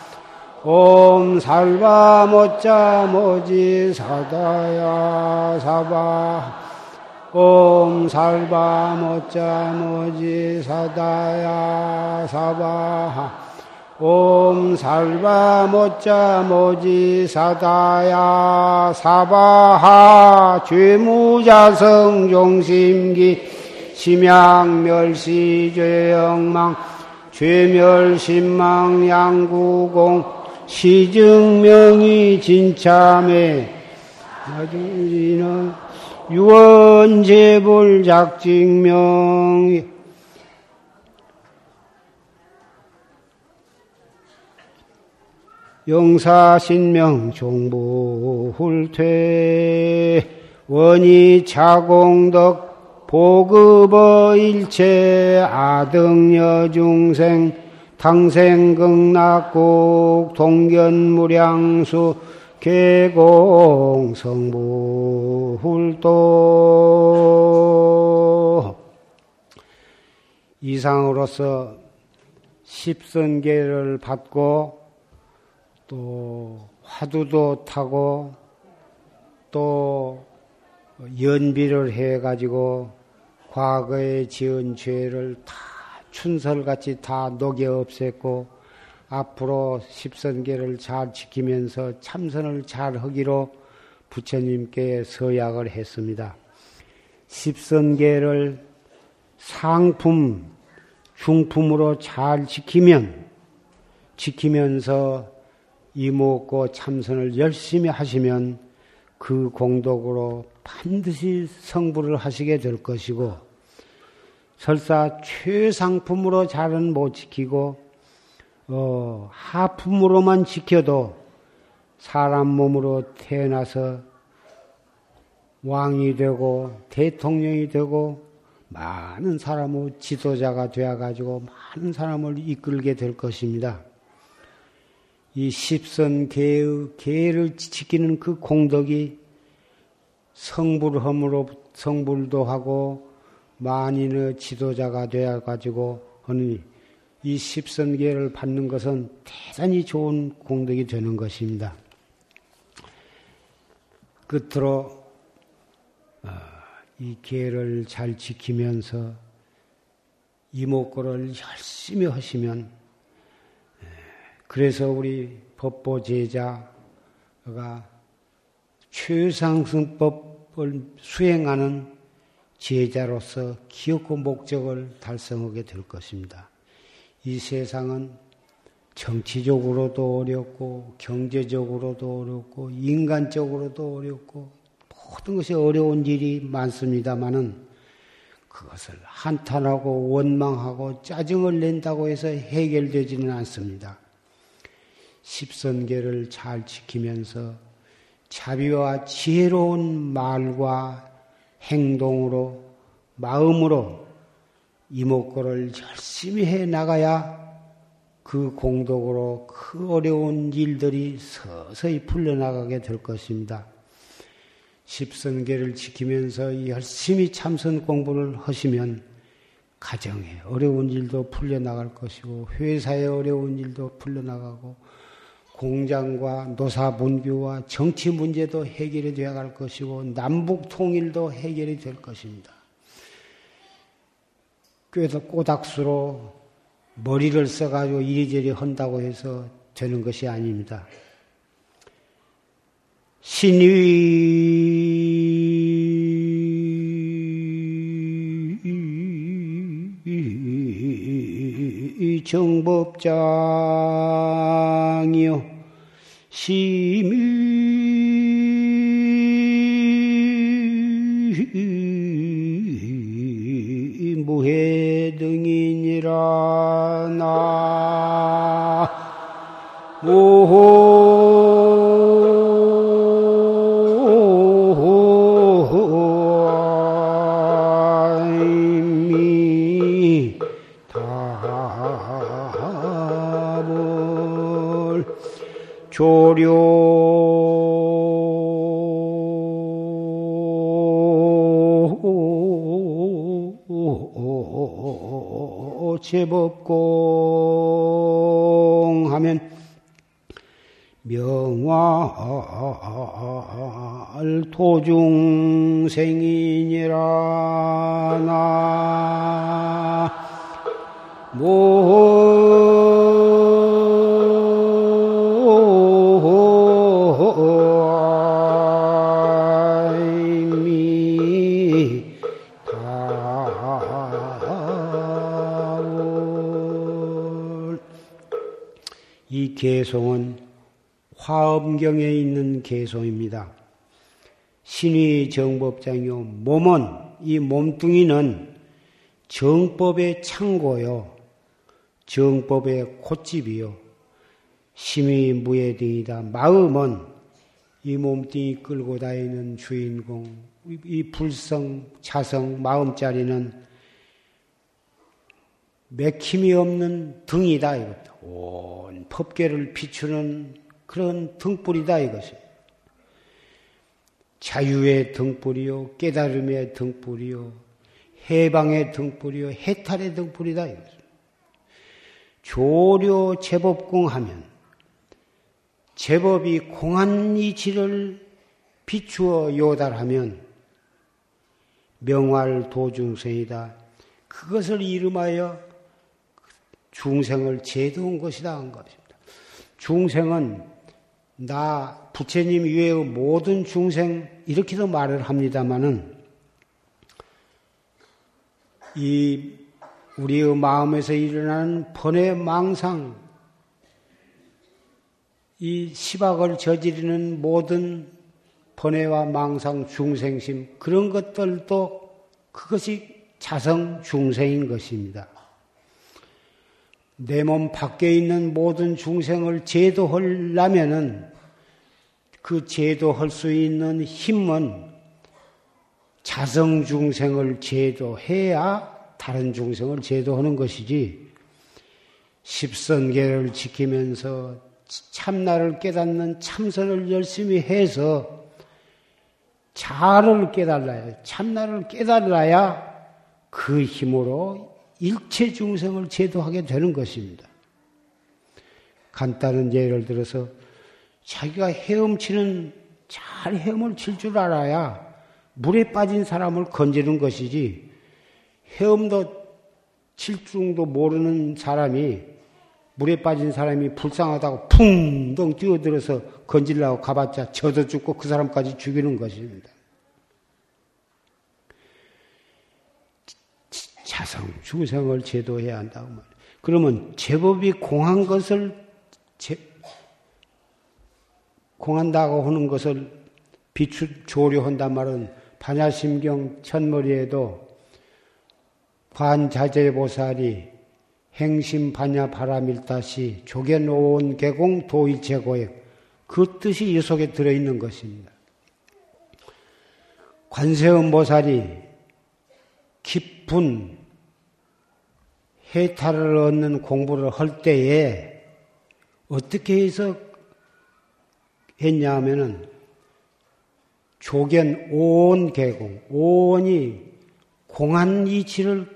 옴 살바 모짜 모지 사다야 사바하 옴 살바 모짜 모지 사다야 사바하 옴 살바 모짜 모지 사다야 사바하 죄무자성 용심기 심양 멸시 죄영망 죄멸심망 양구공 시증명이 진참에 나중리는 유언제불 작증명 영사신명 종부 훌퇴 원이 차공덕 보급어 일체 아등여 중생 당생극락국 동견무량수 개공성부 훌도 이상으로서 십선계를 받고 또 화두도 타고 또 연비를 해가지고 과거에 지은 죄를 다 춘설같이 다 녹여 없앴고 앞으로 십선계를 잘 지키면서 참선을 잘 하기로 부처님께 서약을 했습니다. 십선계를 상품, 중품으로 잘 지키면, 지키면서 이목고 참선을 열심히 하시면 그 공덕으로 반드시 성불을 하시게 될 것이고, 설사 최상품으로 잘은 못 지키고, 어, 하품으로만 지켜도 사람 몸으로 태어나서 왕이 되고 대통령이 되고 많은 사람의 지도자가 되어가지고 많은 사람을 이끌게 될 것입니다. 이 십선 계의 계를 지키는 그 공덕이 성불함으로 성불도 하고 만인의 지도자가 되어 가지고 하는 이 십선계를 받는 것은 대단히 좋은 공덕이 되는 것입니다. 끝으로 어, 이 계를 잘 지키면서 이목구를 열심히 하시면 그래서 우리 법보 제자가 최상승법을 수행하는 제자로서 기업고 목적을 달성하게 될 것입니다. 이 세상은 정치적으로도 어렵고 경제적으로도 어렵고 인간적으로도 어렵고 모든 것이 어려운 일이 많습니다마는 그것을 한탄하고 원망하고 짜증을 낸다고 해서 해결되지는 않습니다. 십선계를 잘 지키면서 자비와 지혜로운 말과 행동으로 마음으로 이목구를 열심히 해 나가야 그 공덕으로 그 어려운 일들이 서서히 풀려나가게 될 것입니다. 십선계를 지키면서 열심히 참선 공부를 하시면 가정에 어려운 일도 풀려나갈 것이고 회사에 어려운 일도 풀려나가고 공장과 노사분규와 정치 문제도 해결이 되어 갈 것이고 남북 통일도 해결이 될 것입니다. 그래서 꼬닥수로 머리를 써가지고 이리저리 한다고 해서 되는 것이 아닙니다. 신위 정법장이요 심히 명활 도중생이니라 나이 개송은 화엄경에 있는 개송입니다. 신의 정법장이요. 몸은, 이 몸뚱이는 정법의 창고요. 정법의 콧집이요. 심의 무예 등이다. 마음은 이 몸뚱이 끌고 다니는 주인공, 이 불성, 자성, 마음자리는 맥힘이 없는 등이다. 이것도. 온 법계를 비추는 그런 등불이다. 이것이. 자유의 등불이요. 깨달음의 등불이요. 해방의 등불이요. 해탈의 등불이다. 이것이. 조료 제법궁 하면 제법이 공한 이치를 비추어 요달하면 명활 도중생이다. 그것을 이름하여 중생을 제도한 것이다 한 것입니다. 중생은 나 부처님 이외의 모든 중생 이렇게도 말을 합니다마는 이 우리의 마음에서 일어나는 번외 망상, 이 시박을 저지르는 모든 번외와 망상, 중생심 그런 것들도 그것이 자성 중생인 것입니다. 내 몸 밖에 있는 모든 중생을 제도하려면은 그 제도할 수 있는 힘은 자성 중생을 제도해야 다른 중생을 제도하는 것이지 십선계를 지키면서 참나를 깨닫는 참선을 열심히 해서 자를 깨달아야 참나를 깨달아야 그 힘으로 일체 중생을 제도하게 되는 것입니다. 간단한 예를 들어서 자기가 헤엄치는 잘 헤엄을 칠 줄 알아야 물에 빠진 사람을 건지는 것이지 헤엄도 칠 줄도 모르는 사람이 물에 빠진 사람이 불쌍하다고 풍덩 뛰어들어서 건질라고 가봤자 젖어 죽고 그 사람까지 죽이는 것입니다. 자성, 중생을 제도해야 한다고 말이에요. 그러면 제법이 공한 것을 제, 공한다고 하는 것을 비추 조료한단 말은 반야심경 첫머리에도 관자재보살이 행심 반야 바라밀다시 조개놓은 개공 도일체고액 그 뜻이 이 속에 들어있는 것입니다. 관세음 보살이 깊은 해탈을 얻는 공부를 할 때에 어떻게 해서 했냐 하면은 조견 온 개공, 온이 공한 이치를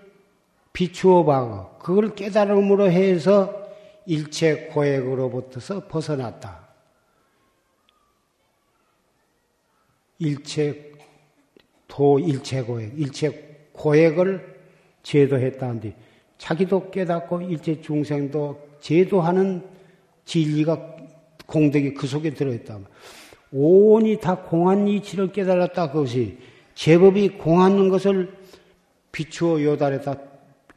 비추어 봐고 그걸 깨달음으로 해서 일체 고액으로부터서 벗어났다. 일체 도 일체 고액, 일체 고액을 제도했다는데 자기도 깨닫고 일체 중생도 제도하는 진리가 공덕이 그 속에 들어있다. 온이 다 공한 이치를 깨달았다. 그것이 제법이 공하는 것을 비추어 요달했다.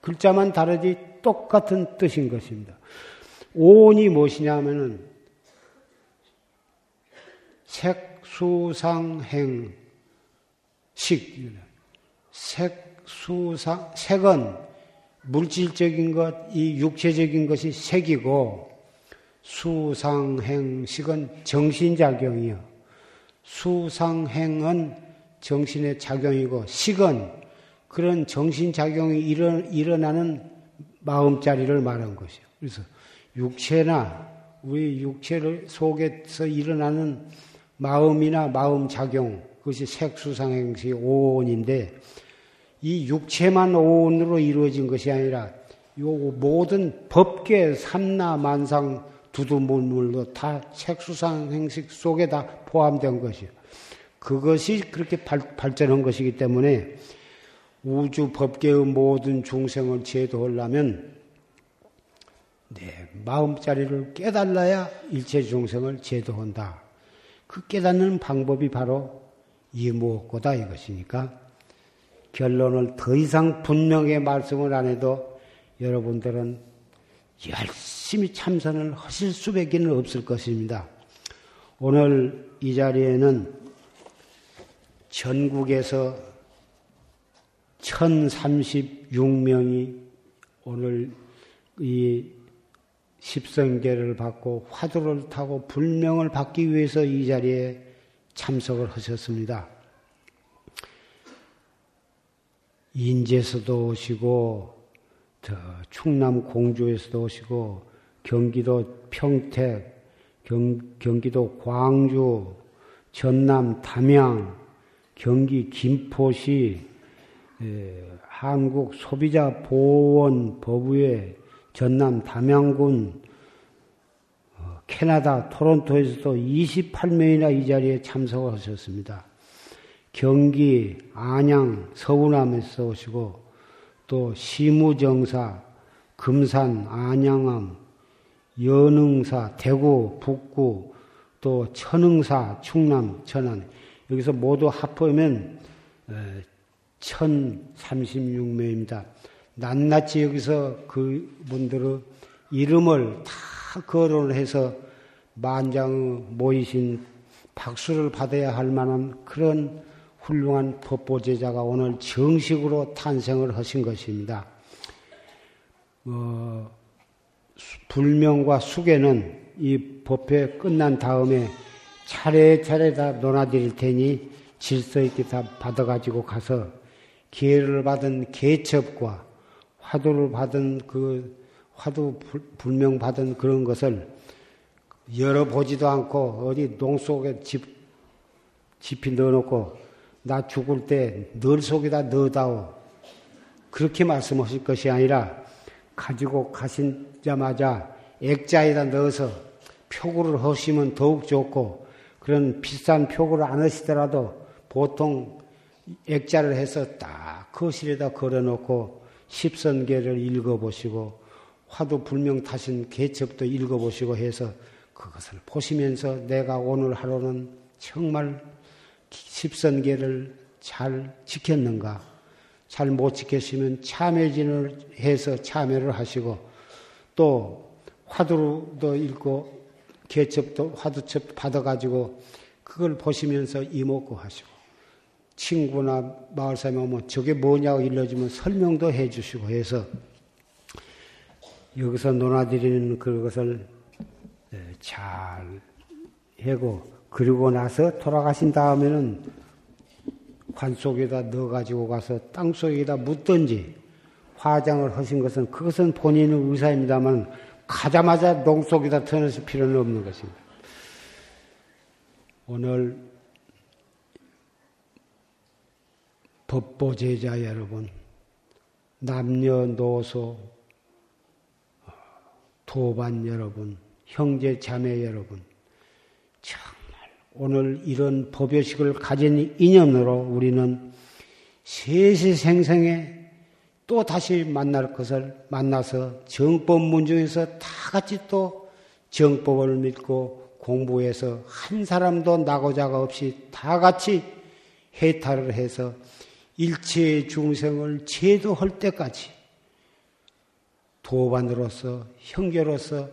글자만 다르지 똑같은 뜻인 것입니다. 온이 무엇이냐 하면은 색 수 상 행 식 색 수 상 색은 물질적인 것, 이 육체적인 것이 색이고 수상행식은 정신작용이요. 수상행은 정신의 작용이고 식은 그런 정신작용이 일어나는 마음자리를 말한 것이요. 그래서 육체나 우리 육체를 속에서 일어나는 마음이나 마음작용, 그것이 색수상행식 오온인데, 이 육체만 오온으로 이루어진 것이 아니라, 요 모든 법계 삼나 만상 두두문물도 다 색수상 행식 속에 다 포함된 것이요. 그것이 그렇게 발, 발전한 것이기 때문에 우주 법계의 모든 중생을 제도하려면 내 마음자리를 깨달아야 일체 중생을 제도한다. 그 깨닫는 방법이 바로 이무엇고다 이것이니까 결론을 더 이상 분명히 말씀을 안 해도 여러분들은 열심히 참선을 하실 수밖에 없을 것입니다. 오늘 이 자리에는 전국에서 1036명이 오늘 이 십성계를 받고 화두를 타고 불명을 받기 위해서 이 자리에 참석을 하셨습니다. 인제에서도 오시고 충남 공주에서도 오시고 경기도 평택, 경, 경기도 광주, 전남 담양, 경기 김포시, 에, 한국 소비자 보호원 법의회 전남 담양군, 어, 캐나다 토론토에서도 28명이나 이 자리에 참석을 하셨습니다. 경기, 안양, 서운함에서 오시고 또 시무정사, 금산, 안양암, 연흥사, 대구, 북구, 또 천흥사, 충남, 천안 여기서 모두 합하면 1036명입니다. 낱낱이 여기서 그분들의 이름을 다 거론을 해서 만장 모이신 박수를 받아야 할 만한 그런 훌륭한 법보제자가 오늘 정식으로 탄생을 하신 것입니다. 어, 불명과 수계는 이 법회 끝난 다음에 차례차례 다 논하드릴 테니 질서 있게 다 받아가지고 가서 기회를 받은 개첩과 화두를 받은 그 화두 불명 받은 그런 것을 열어보지도 않고 어디 농 속에 집, 집이 넣어놓고 나 죽을 때 널 속에다 넣어다오. 그렇게 말씀하실 것이 아니라 가지고 가신자마자 액자에다 넣어서 표구를 하시면 더욱 좋고 그런 비싼 표구를 안 하시더라도 보통 액자를 해서 딱 거실에다 걸어놓고 십선계를 읽어보시고 화두 불명 타신 개첩도 읽어보시고 해서 그것을 보시면서 내가 오늘 하루는 정말 십선계를 잘 지켰는가? 잘 못 지켰으면 참회진을 해서 참회를 하시고 또 화두도 읽고 개첩도 화두첩 받아가지고 그걸 보시면서 이목구 하시고 친구나 마을 사람이 오면 저게 뭐냐고 일러주면 설명도 해주시고 해서 여기서 논하드리는 그것을 잘 하고 그리고 나서 돌아가신 다음에는 관 속에다 넣어가지고 가서 땅 속에다 묻든지 화장을 하신 것은 그것은 본인의 의사입니다만 가자마자 농 속에다 터넣을 필요는 없는 것입니다. 오늘 법보제자 여러분, 남녀노소, 도반 여러분, 형제 자매 여러분, 정말 오늘 이런 법요식을 가진 인연으로 우리는 세세생생에 또 다시 만날 것을 만나서 정법 문중에서 다 같이 또 정법을 믿고 공부해서 한 사람도 나고자가 없이 다 같이 해탈을 해서 일체의 중생을 제도할 때까지 도반으로서 형제로서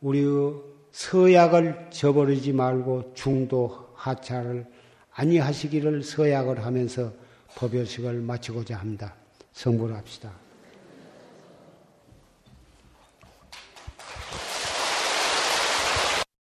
우리의 서약을 저버리지 말고 중도 하차를 아니하시기를 서약을 하면서 법요식을 마치고자 합니다. 성불합시다.